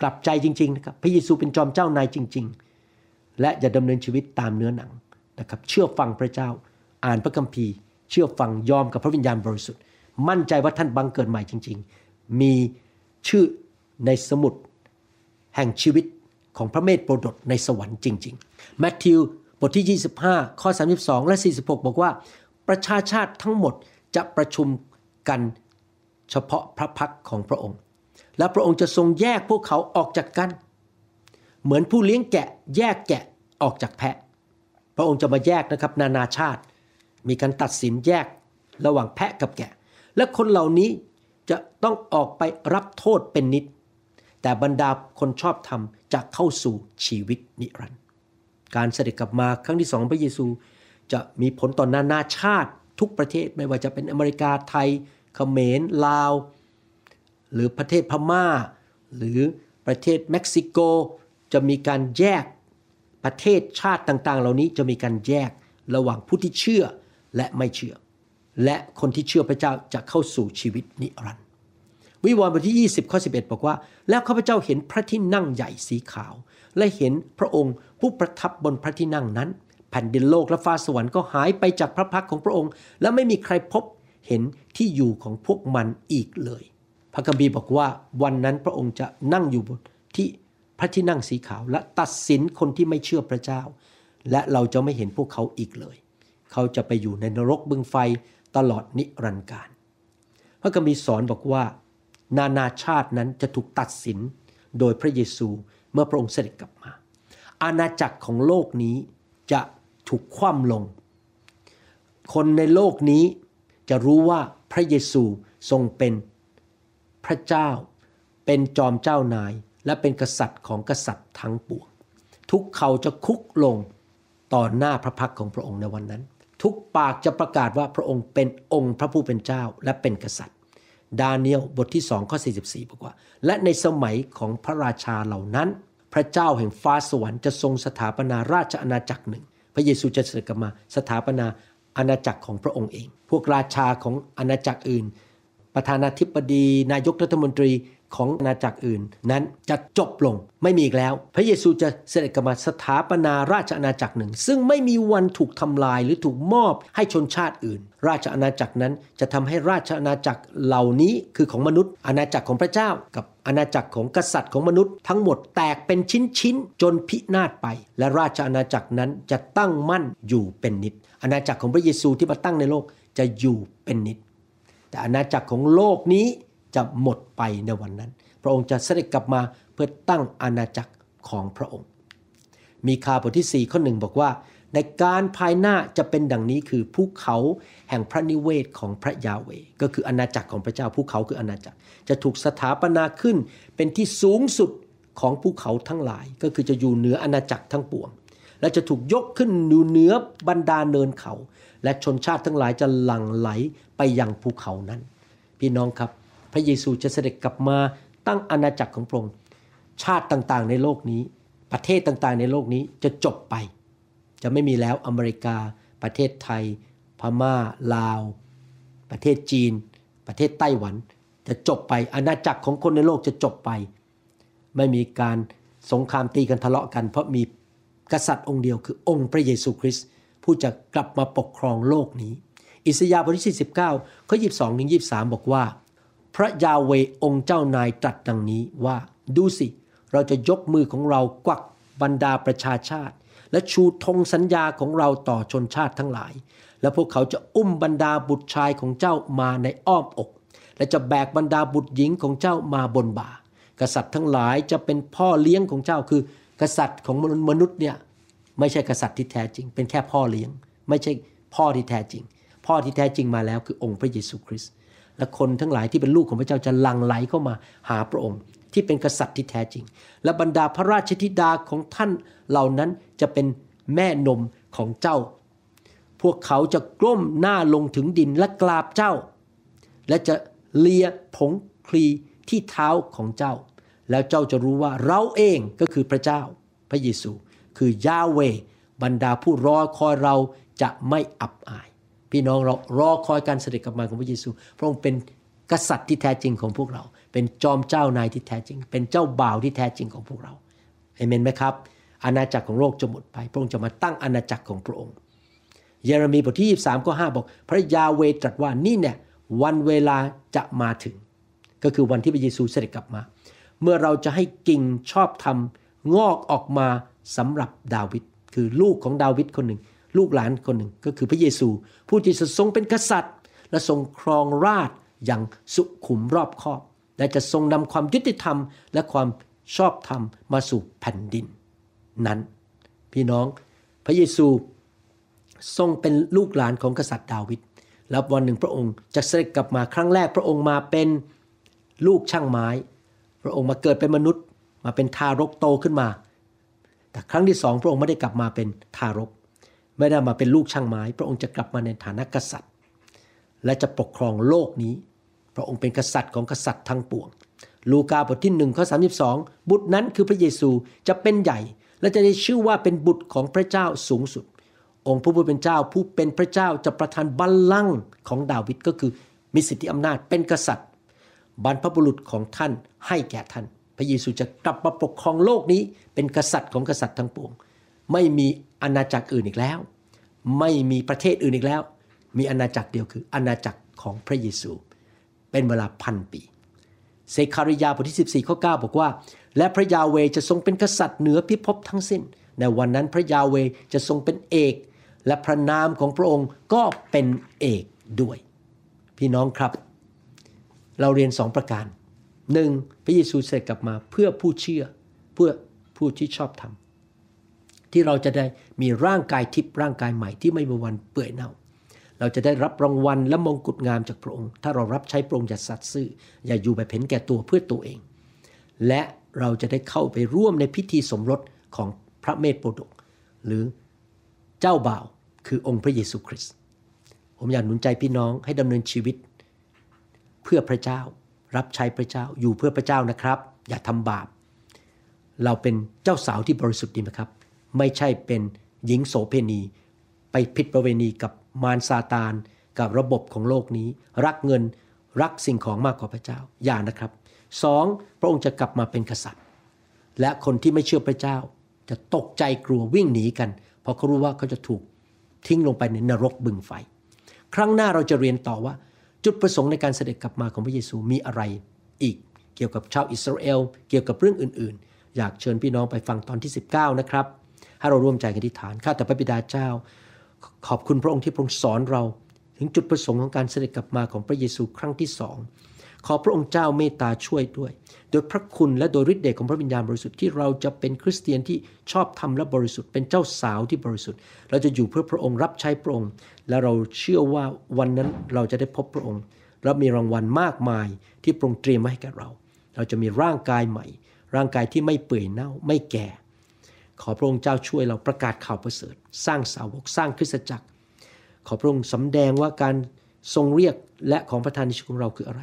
กลับใจจริง ๆ นะครับ พระเยซูเป็นจอมเจ้านายจริง ๆ และอย่าดำเนินชีวิตตามเนื้อหนังนะครับ เชื่อฟังพระเจ้า อ่านพระคัมภีร์ เชื่อฟังยอมกับพระวิญญาณบริสุทธิ์ มั่นใจว่าท่านบังเกิดใหม่จริง ๆ มีชื่อในสมุดแห่งชีวิตของพระเมธโปรดกในสวรรค์จริง ๆ แมทธิวบทที่ 25 ข้อ 32 และ 46 บอกว่า ประชาชาติทั้งหมดจะประชุมกันเฉพาะพระพักของพระองค์ และพระองค์จะทรงแยกพวกเขาออกจากกัน เหมือนผู้เลี้ยงแกะแยกแกะออกจากแพะ พระองค์จะมาแยกนะครับนานาชาติ มีการตัดสินแยกระหว่างแพะกับแกะ และคนเหล่านี้จะต้องออกไปรับโทษเป็นนิด แต่บรรดาคนชอบธรรมจะเข้าสู่ชีวิตนิรันดร์การเสด็จกลับมาครั้งที่สองพระเยซู จะมีผลต่อนานาชาติทุกประเทศไม่ว่าจะเป็นอเมริกาไทยเขมรลาว หรือประเทศพม่า หรือประเทศเม็กซิโกจะมีการแยกประเทศชาติต่างๆ เหล่านี้จะมีการแยกระหว่างผู้ที่เชื่อและไม่เชื่อ และคนที่เชื่อพระเจ้าจะเข้าสู่ชีวิตนิรันดร์วิวรณ์บทที่ 20 ข้อ 11 บอกว่า แล้วข้าพเจ้าเห็นพระที่นั่งใหญ่สีขาว และเห็นพระองค์ผู้ประทับบนพระที่นั่งนั้น แผ่นดินโลกและฟ้าสวรรค์ก็หายไปจากพระพักของพระองค์ และไม่มีใครพบเห็นที่อยู่ของพวกมันอีกเลย พระคัมภีร์บอกว่าวันนั้นพระองค์จะนั่งอยู่บนที่พระที่นั่งสีขาว และตัดสินคนที่ไม่เชื่อพระเจ้า และเราจะไม่เห็นพวกเขาอีกเลย เขาจะไปอยู่ในนรกบึงไฟ ตลอดนิรันดร์การ พระคัมภีร์สอนบอกว่า นานาชาตินั้นจะถูกตัดสินโดยพระเยซูเมื่อพระองค์เสด็จกลับมา อาณาจักรของโลกนี้จะถูกคว่ำลง คนในโลกนี้จะรู้ว่าพระเยซูทรงเป็นพระเจ้า เป็นจอมเจ้านาย และเป็นกษัตริย์ของกษัตริย์ทั้งปวง ทุกเขาจะคุกลงต่อหน้าพระพักของพระองค์ในวันนั้น ทุกปากจะประกาศว่าพระองค์เป็นองค์พระผู้เป็นเจ้าและเป็นกษัตริย์ ดาเนียลบทที่2ข้อ44บอกว่า และในสมัยของพระราชาเหล่านั้น พระเจ้าแห่งฟ้าสวรรค์จะทรงสถาปนาราชอาณาจักรหนึ่ง พระเยซูจะเสด็จกลับมาสถาปนาอาณาจักรของพระองค์เอง พวกราชาของอาณาจักรอื่น ประธานาธิบดีนายกรัฐมนตรี ของอาณาจักรอื่น นั้นจะจบลงไม่มีอีกแล้ว พระเยซูจะเสด็จกลับมาสถาปนาราชอาณาจักรหนึ่ง ซึ่งไม่มีวันถูกทำลายหรือถูกมอบให้ชนชาติอื่น ราชอาณาจักรนั้นจะทำให้ราชอาณาจักรเหล่านี้คือของมนุษย์ อาณาจักรของพระเจ้า กับอาณาจักรของกษัตริย์ของมนุษย์ ทั้งหมดแตกเป็นชิ้นๆจนพินาศไป และราชอาณาจักรนั้นจะตั้งมั่นอยู่เป็นนิจอาณาจักรของพระเยซูที่มาตั้งในโลกจะอยู่เป็นนิจแต่อาณาจักรของโลกนี้ จะหมดไปในวันนั้น พระองค์จะเสด็จกลับมาเพื่อตั้งอาณาจักรของพระองค์ มีคาบทที่ 4 ข้อหนึ่งบอกว่า ในการภายหน้าจะเป็นดังนี้คือภูเขาแห่งพระนิเวศของพระยาเวก็คืออาณาจักรของพระเจ้าภูเขาคืออาณาจักร จะถูกสถาปนาขึ้นเป็นที่สูงสุดของภูเขาทั้งหลาย ก็คือจะอยู่เหนืออาณาจักรทั้งปวง และจะถูกยกขึ้นอยู่เหนือบรรดาเนินเขา และชนชาติทั้งหลายจะหลั่งไหลไปยังภูเขานั้น พี่น้องครับ พระเยซูจะเสด็จกลับมาตั้งอาณาจักรของพระองค์ชาติต่างๆในโลกนี้ ประเทศต่างๆในโลกนี้จะจบไป จะไม่มีแล้วอเมริกา ประเทศไทย พม่า ลาว ประเทศจีน ประเทศไต้หวัน จะจบไปอาณาจักรของคนในโลกจะจบไป ไม่มีการสงครามตีกันทะเลาะกัน เพราะมีกษัตริย์องค์เดียวคือองค์พระเยซูคริสต์ผู้จะกลับมาปกครองโลกนี้ อิสยาห์บทที่49ข้อ22ถึง23 บอกว่า พระยาเวองค์เจ้านายตรัสดังนี้ว่า ดูสิ เราจะยกมือของเรากวักบรรดาประชาชาติ และชูธงสัญญาของเราต่อชนชาติทั้งหลาย และพวกเขาจะอุ้มบรรดาบุตรชายของเจ้ามาในอ้อมอก และจะแบกบรรดาบุตรหญิงของเจ้ามาบนบ่า กษัตริย์ทั้งหลายจะเป็นพ่อเลี้ยงของเจ้าคือ กษัตริย์ของมนุษย์เนี่ยไม่ใช่กษัตริย์ที่แท้จริง เป็นแค่พ่อเลี้ยง ไม่ใช่พ่อที่แท้จริง พ่อที่แท้จริงมาแล้วคือองค์พระเยซูคริสต์ และคนทั้งหลายที่เป็นลูกของพระเจ้าจะหลั่งไหลเข้ามาหาพระองค์ ที่เป็นกษัตริย์ที่แท้จริง และบรรดาพระราชธิดาของท่านเหล่านั้นจะเป็นแม่นมของเจ้า พวกเขาจะกล้มหน้าลงถึงดินและกราบเจ้า และจะเลียผงคลีที่เท้าของเจ้า แล้วเจ้าจะรู้ว่าเราเองก็คือพระเจ้า พระเยซู คือยาเวบรรดาผู้รอคอยเราจะไม่อับอาย พี่น้องเรารอคอยการเสด็จกลับมาของพระเยซู พระองค์เป็นกษัตริย์ที่แท้จริงของพวกเรา เป็นจอมเจ้านายที่แท้จริง เป็นเจ้าบ่าวที่แท้จริงของพวกเราเอเมนไหมครับ อาณาจักรของโลกจะหมดไป พระองค์จะมาตั้งอาณาจักรของพระองค์ เยเรมีบทที่ 23ข้อ5บอก พระยาเวตรัสว่านี่เนี่ยวันเวลาจะมาถึง ก็คือวันที่พระเยซูเสด็จกลับมา เมื่อเราจะให้กิ่งชอบธรรมงอกออกมาสำหรับดาวิดคือลูกของดาวิดคนหนึ่ง ลูกหลานคนหนึ่งก็คือพระเยซู ผู้ที่จะทรงเป็นกษัตริย์ และทรงครองราชอย่างสุขุมรอบคอบ และจะทรงนำความยุติธรรม และความชอบธรรมมาสู่แผ่นดิน นั้น พี่น้องพระเยซูทรงเป็นลูกหลานของกษัตริย์ดาวิดแล้ววันหนึ่งพระองค์จะเสด็จกลับมาครั้งแรกพระองค์มาเป็นลูกช่างไม้ พระองค์มาเกิดเป็นมนุษย์ มาเป็นทารกโตขึ้นมา แต่ครั้งที่สองพระองค์ไม่ได้กลับมาเป็นทารก ไม่ได้มาเป็นลูกช่างไม้ พระองค์จะกลับมาในฐานะกษัตริย์ และจะปกครองโลกนี้ พระองค์เป็นกษัตริย์ของกษัตริย์ทั้งปวง ลูกาบทที่หนึ่งข้อสาบุตรนั้นคือพระเยซูจะเป็นใหญ่ และจะได้ชื่อว่าเป็นบุตรของพระเจ้าสูงสุด องค์พระผู้เป็นเจ้าผู้เป็นพระเจ้าจะประทานบัลลังก์ของดาวิดก็คือมีสิทธิอำนาจเป็นกษัตริย์ บรรพบุรุษของท่านให้แก่ท่าน พระเยซูจะกลับมาปกครองโลกนี้เป็นกษัตริย์ของกษัตริย์ทั้งปวง ไม่มี อาณาจักรอื่นอีกแล้ว ไม่มีประเทศอื่นอีกแล้ว มีอาณาจักรเดียวคืออาณาจักรของพระเยซู เป็นเวลาพันปี เซคาริยาบทที่ 14ข้อ9บอกว่า และพระยาเวจะทรงเป็นกษัตริย์เหนือพิภพทั้งสิ้น ในวันนั้นพระยาเวจะทรงเป็นเอก และพระนามของพระองค์ก็เป็นเอกด้วย พี่น้องครับ เราเรียนสองประการหนึ่งพระเยซูเสด็จกลับมาเพื่อผู้เชื่อเพื่อผู้ที่ชอบธรรม ที่เราจะได้มีร่างกายทิพย์ร่างกายใหม่ที่ไม่มีวันเปื่อยเน่า เราจะได้รับรางวัลและมงกุฎงามจากพระองค์ ถ้าเรารับใช้พระองค์อย่าสัตย์ซื่อ อย่าอยู่แบบเห็นแก่ตัวเพื่อตัวเอง และเราจะได้เข้าไปร่วมในพิธีสมรสของพระเมธโปรดก หรือเจ้าบ่าวคือองค์พระเยซูคริสต์ผมอยากหนุนใจพี่น้องให้ดำเนินชีวิต เพื่อพระเจ้า รับใช้พระเจ้าอยู่เพื่อพระเจ้านะครับ อย่าทำบาป เราเป็นเจ้าสาวที่บริสุทธิ์ดีไหมครับ ไม่ใช่เป็นหญิงโสเพณี ไปผิดประเวณีกับมารซาตาน กับระบบของโลกนี้ รักเงินรักสิ่งของมากกว่าพระเจ้า อย่านะครับสองพระองค์จะกลับมาเป็นกษัตริย์ และคนที่ไม่เชื่อพระเจ้า จะตกใจกลัววิ่งหนีกัน เพราะเขารู้ว่าเขาจะถูกทิ้งลงไปในนรกบึงไฟ ครั้งหน้าเราจะเรียนต่อว่า จุดประสงค์ในการเสด็จกลับมาของพระเยซูมีอะไรอีกเกี่ยวกับชาวอิสราเอล เกี่ยวกับเรื่องอื่น ๆ อยากเชิญพี่น้องไปฟังตอนที่ 19 นะครับ ให้เราร่วมใจกันที่ฐานข้าแต่พระบิดาเจ้า ขอบคุณพระองค์ที่พระองค์สอนเรา ถึงจุดประสงค์ของการเสด็จกลับมาของพระเยซูครั้งที่สองขอพระองค์เจ้าเมตตาช่วยด้วย โดยพระคุณและโดยฤทธิ์เดชของพระวิญญาณบริสุทธิ์ที่เราจะเป็นคริสเตียนที่ชอบธรรมและบริสุทธิ์เป็นเจ้าสาวที่บริสุทธิ์ เราจะอยู่เพื่อพระองค์รับใช้พระองค์ และเราเชื่อว่าวันนั้นเราจะได้พบพระองค์และมีรางวัลมากมายที่พระองค์เตรียมไว้ให้แก่เรา เราจะมีร่างกายใหม่ ร่างกายที่ไม่เปื่อยเน่าไม่แก่ ขอพระองค์เจ้าช่วยเราประกาศข่าวประเสริฐ สร้างสาวกสร้างคริสตจักร ขอพระองค์สำแดงว่าการทรงเรียกและของประทานในชีวิตของเราคืออะไร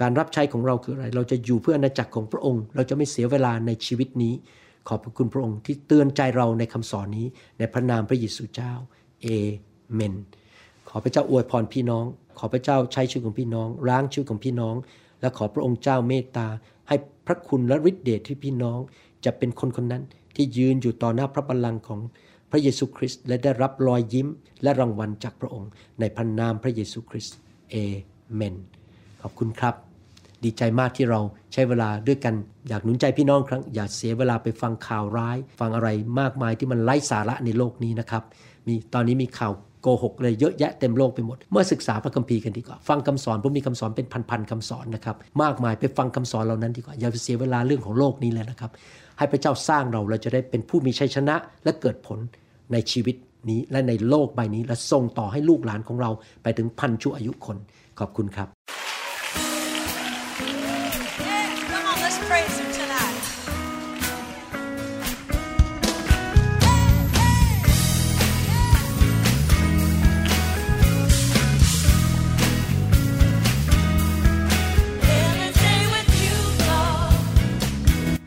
การรับใช้ของเราคืออะไร เราจะอยู่เพื่ออาณาจักรของพระองค์ เราจะไม่เสียเวลาในชีวิตนี้ ขอบพระคุณพระองค์ที่เตือนใจเราในคำสอนนี้ในพระนามพระเยซูเจ้าเอเมน ขอพระเจ้าอวยพรพี่น้อง ขอพระเจ้าใช้ชีวิตของพี่น้องล้างชีวิตของพี่น้อง และขอพระองค์เจ้าเมตตาให้พระคุณและฤทธิเดชที่พี่น้องจะเป็นคนคนนั้น ที่ยืนอยู่ต่อหน้าพระบัลลังก์ของพระเยซูคริสต์และได้รับรอยยิ้มและรางวัลจากพระองค์ ในพระนามพระเยซูคริสต์เอเมน ขอบคุณครับ ดีใจมากที่เราใช้เวลาด้วยกัน อยากหนุนใจพี่น้องครั้ง อย่าเสียเวลาไปฟังข่าวร้าย ฟังอะไรมากมายที่มันไร้สาระในโลกนี้นะครับ มีตอนนี้มีข่าวโกหกเลยเยอะแยะเต็มโลกไปหมด เมื่อศึกษาพระคัมภีร์กันดีกว่า ฟังคำสอนผมมีคำสอนเป็นพันๆคำสอนนะครับ มากมายไปฟังคำสอนเหล่านั้นดีกว่า อย่าไปเสียเวลาเรื่องของโลกนี้เลยนะครับ ให้พระเจ้าสร้างเราเราจะได้เป็นผู้มีชัยชนะและเกิดผลในชีวิตนี้และในโลกใบนี้และส่งต่อให้ลูกหลานของเราไปถึงพันชั่วอายุคนขอบคุณครับ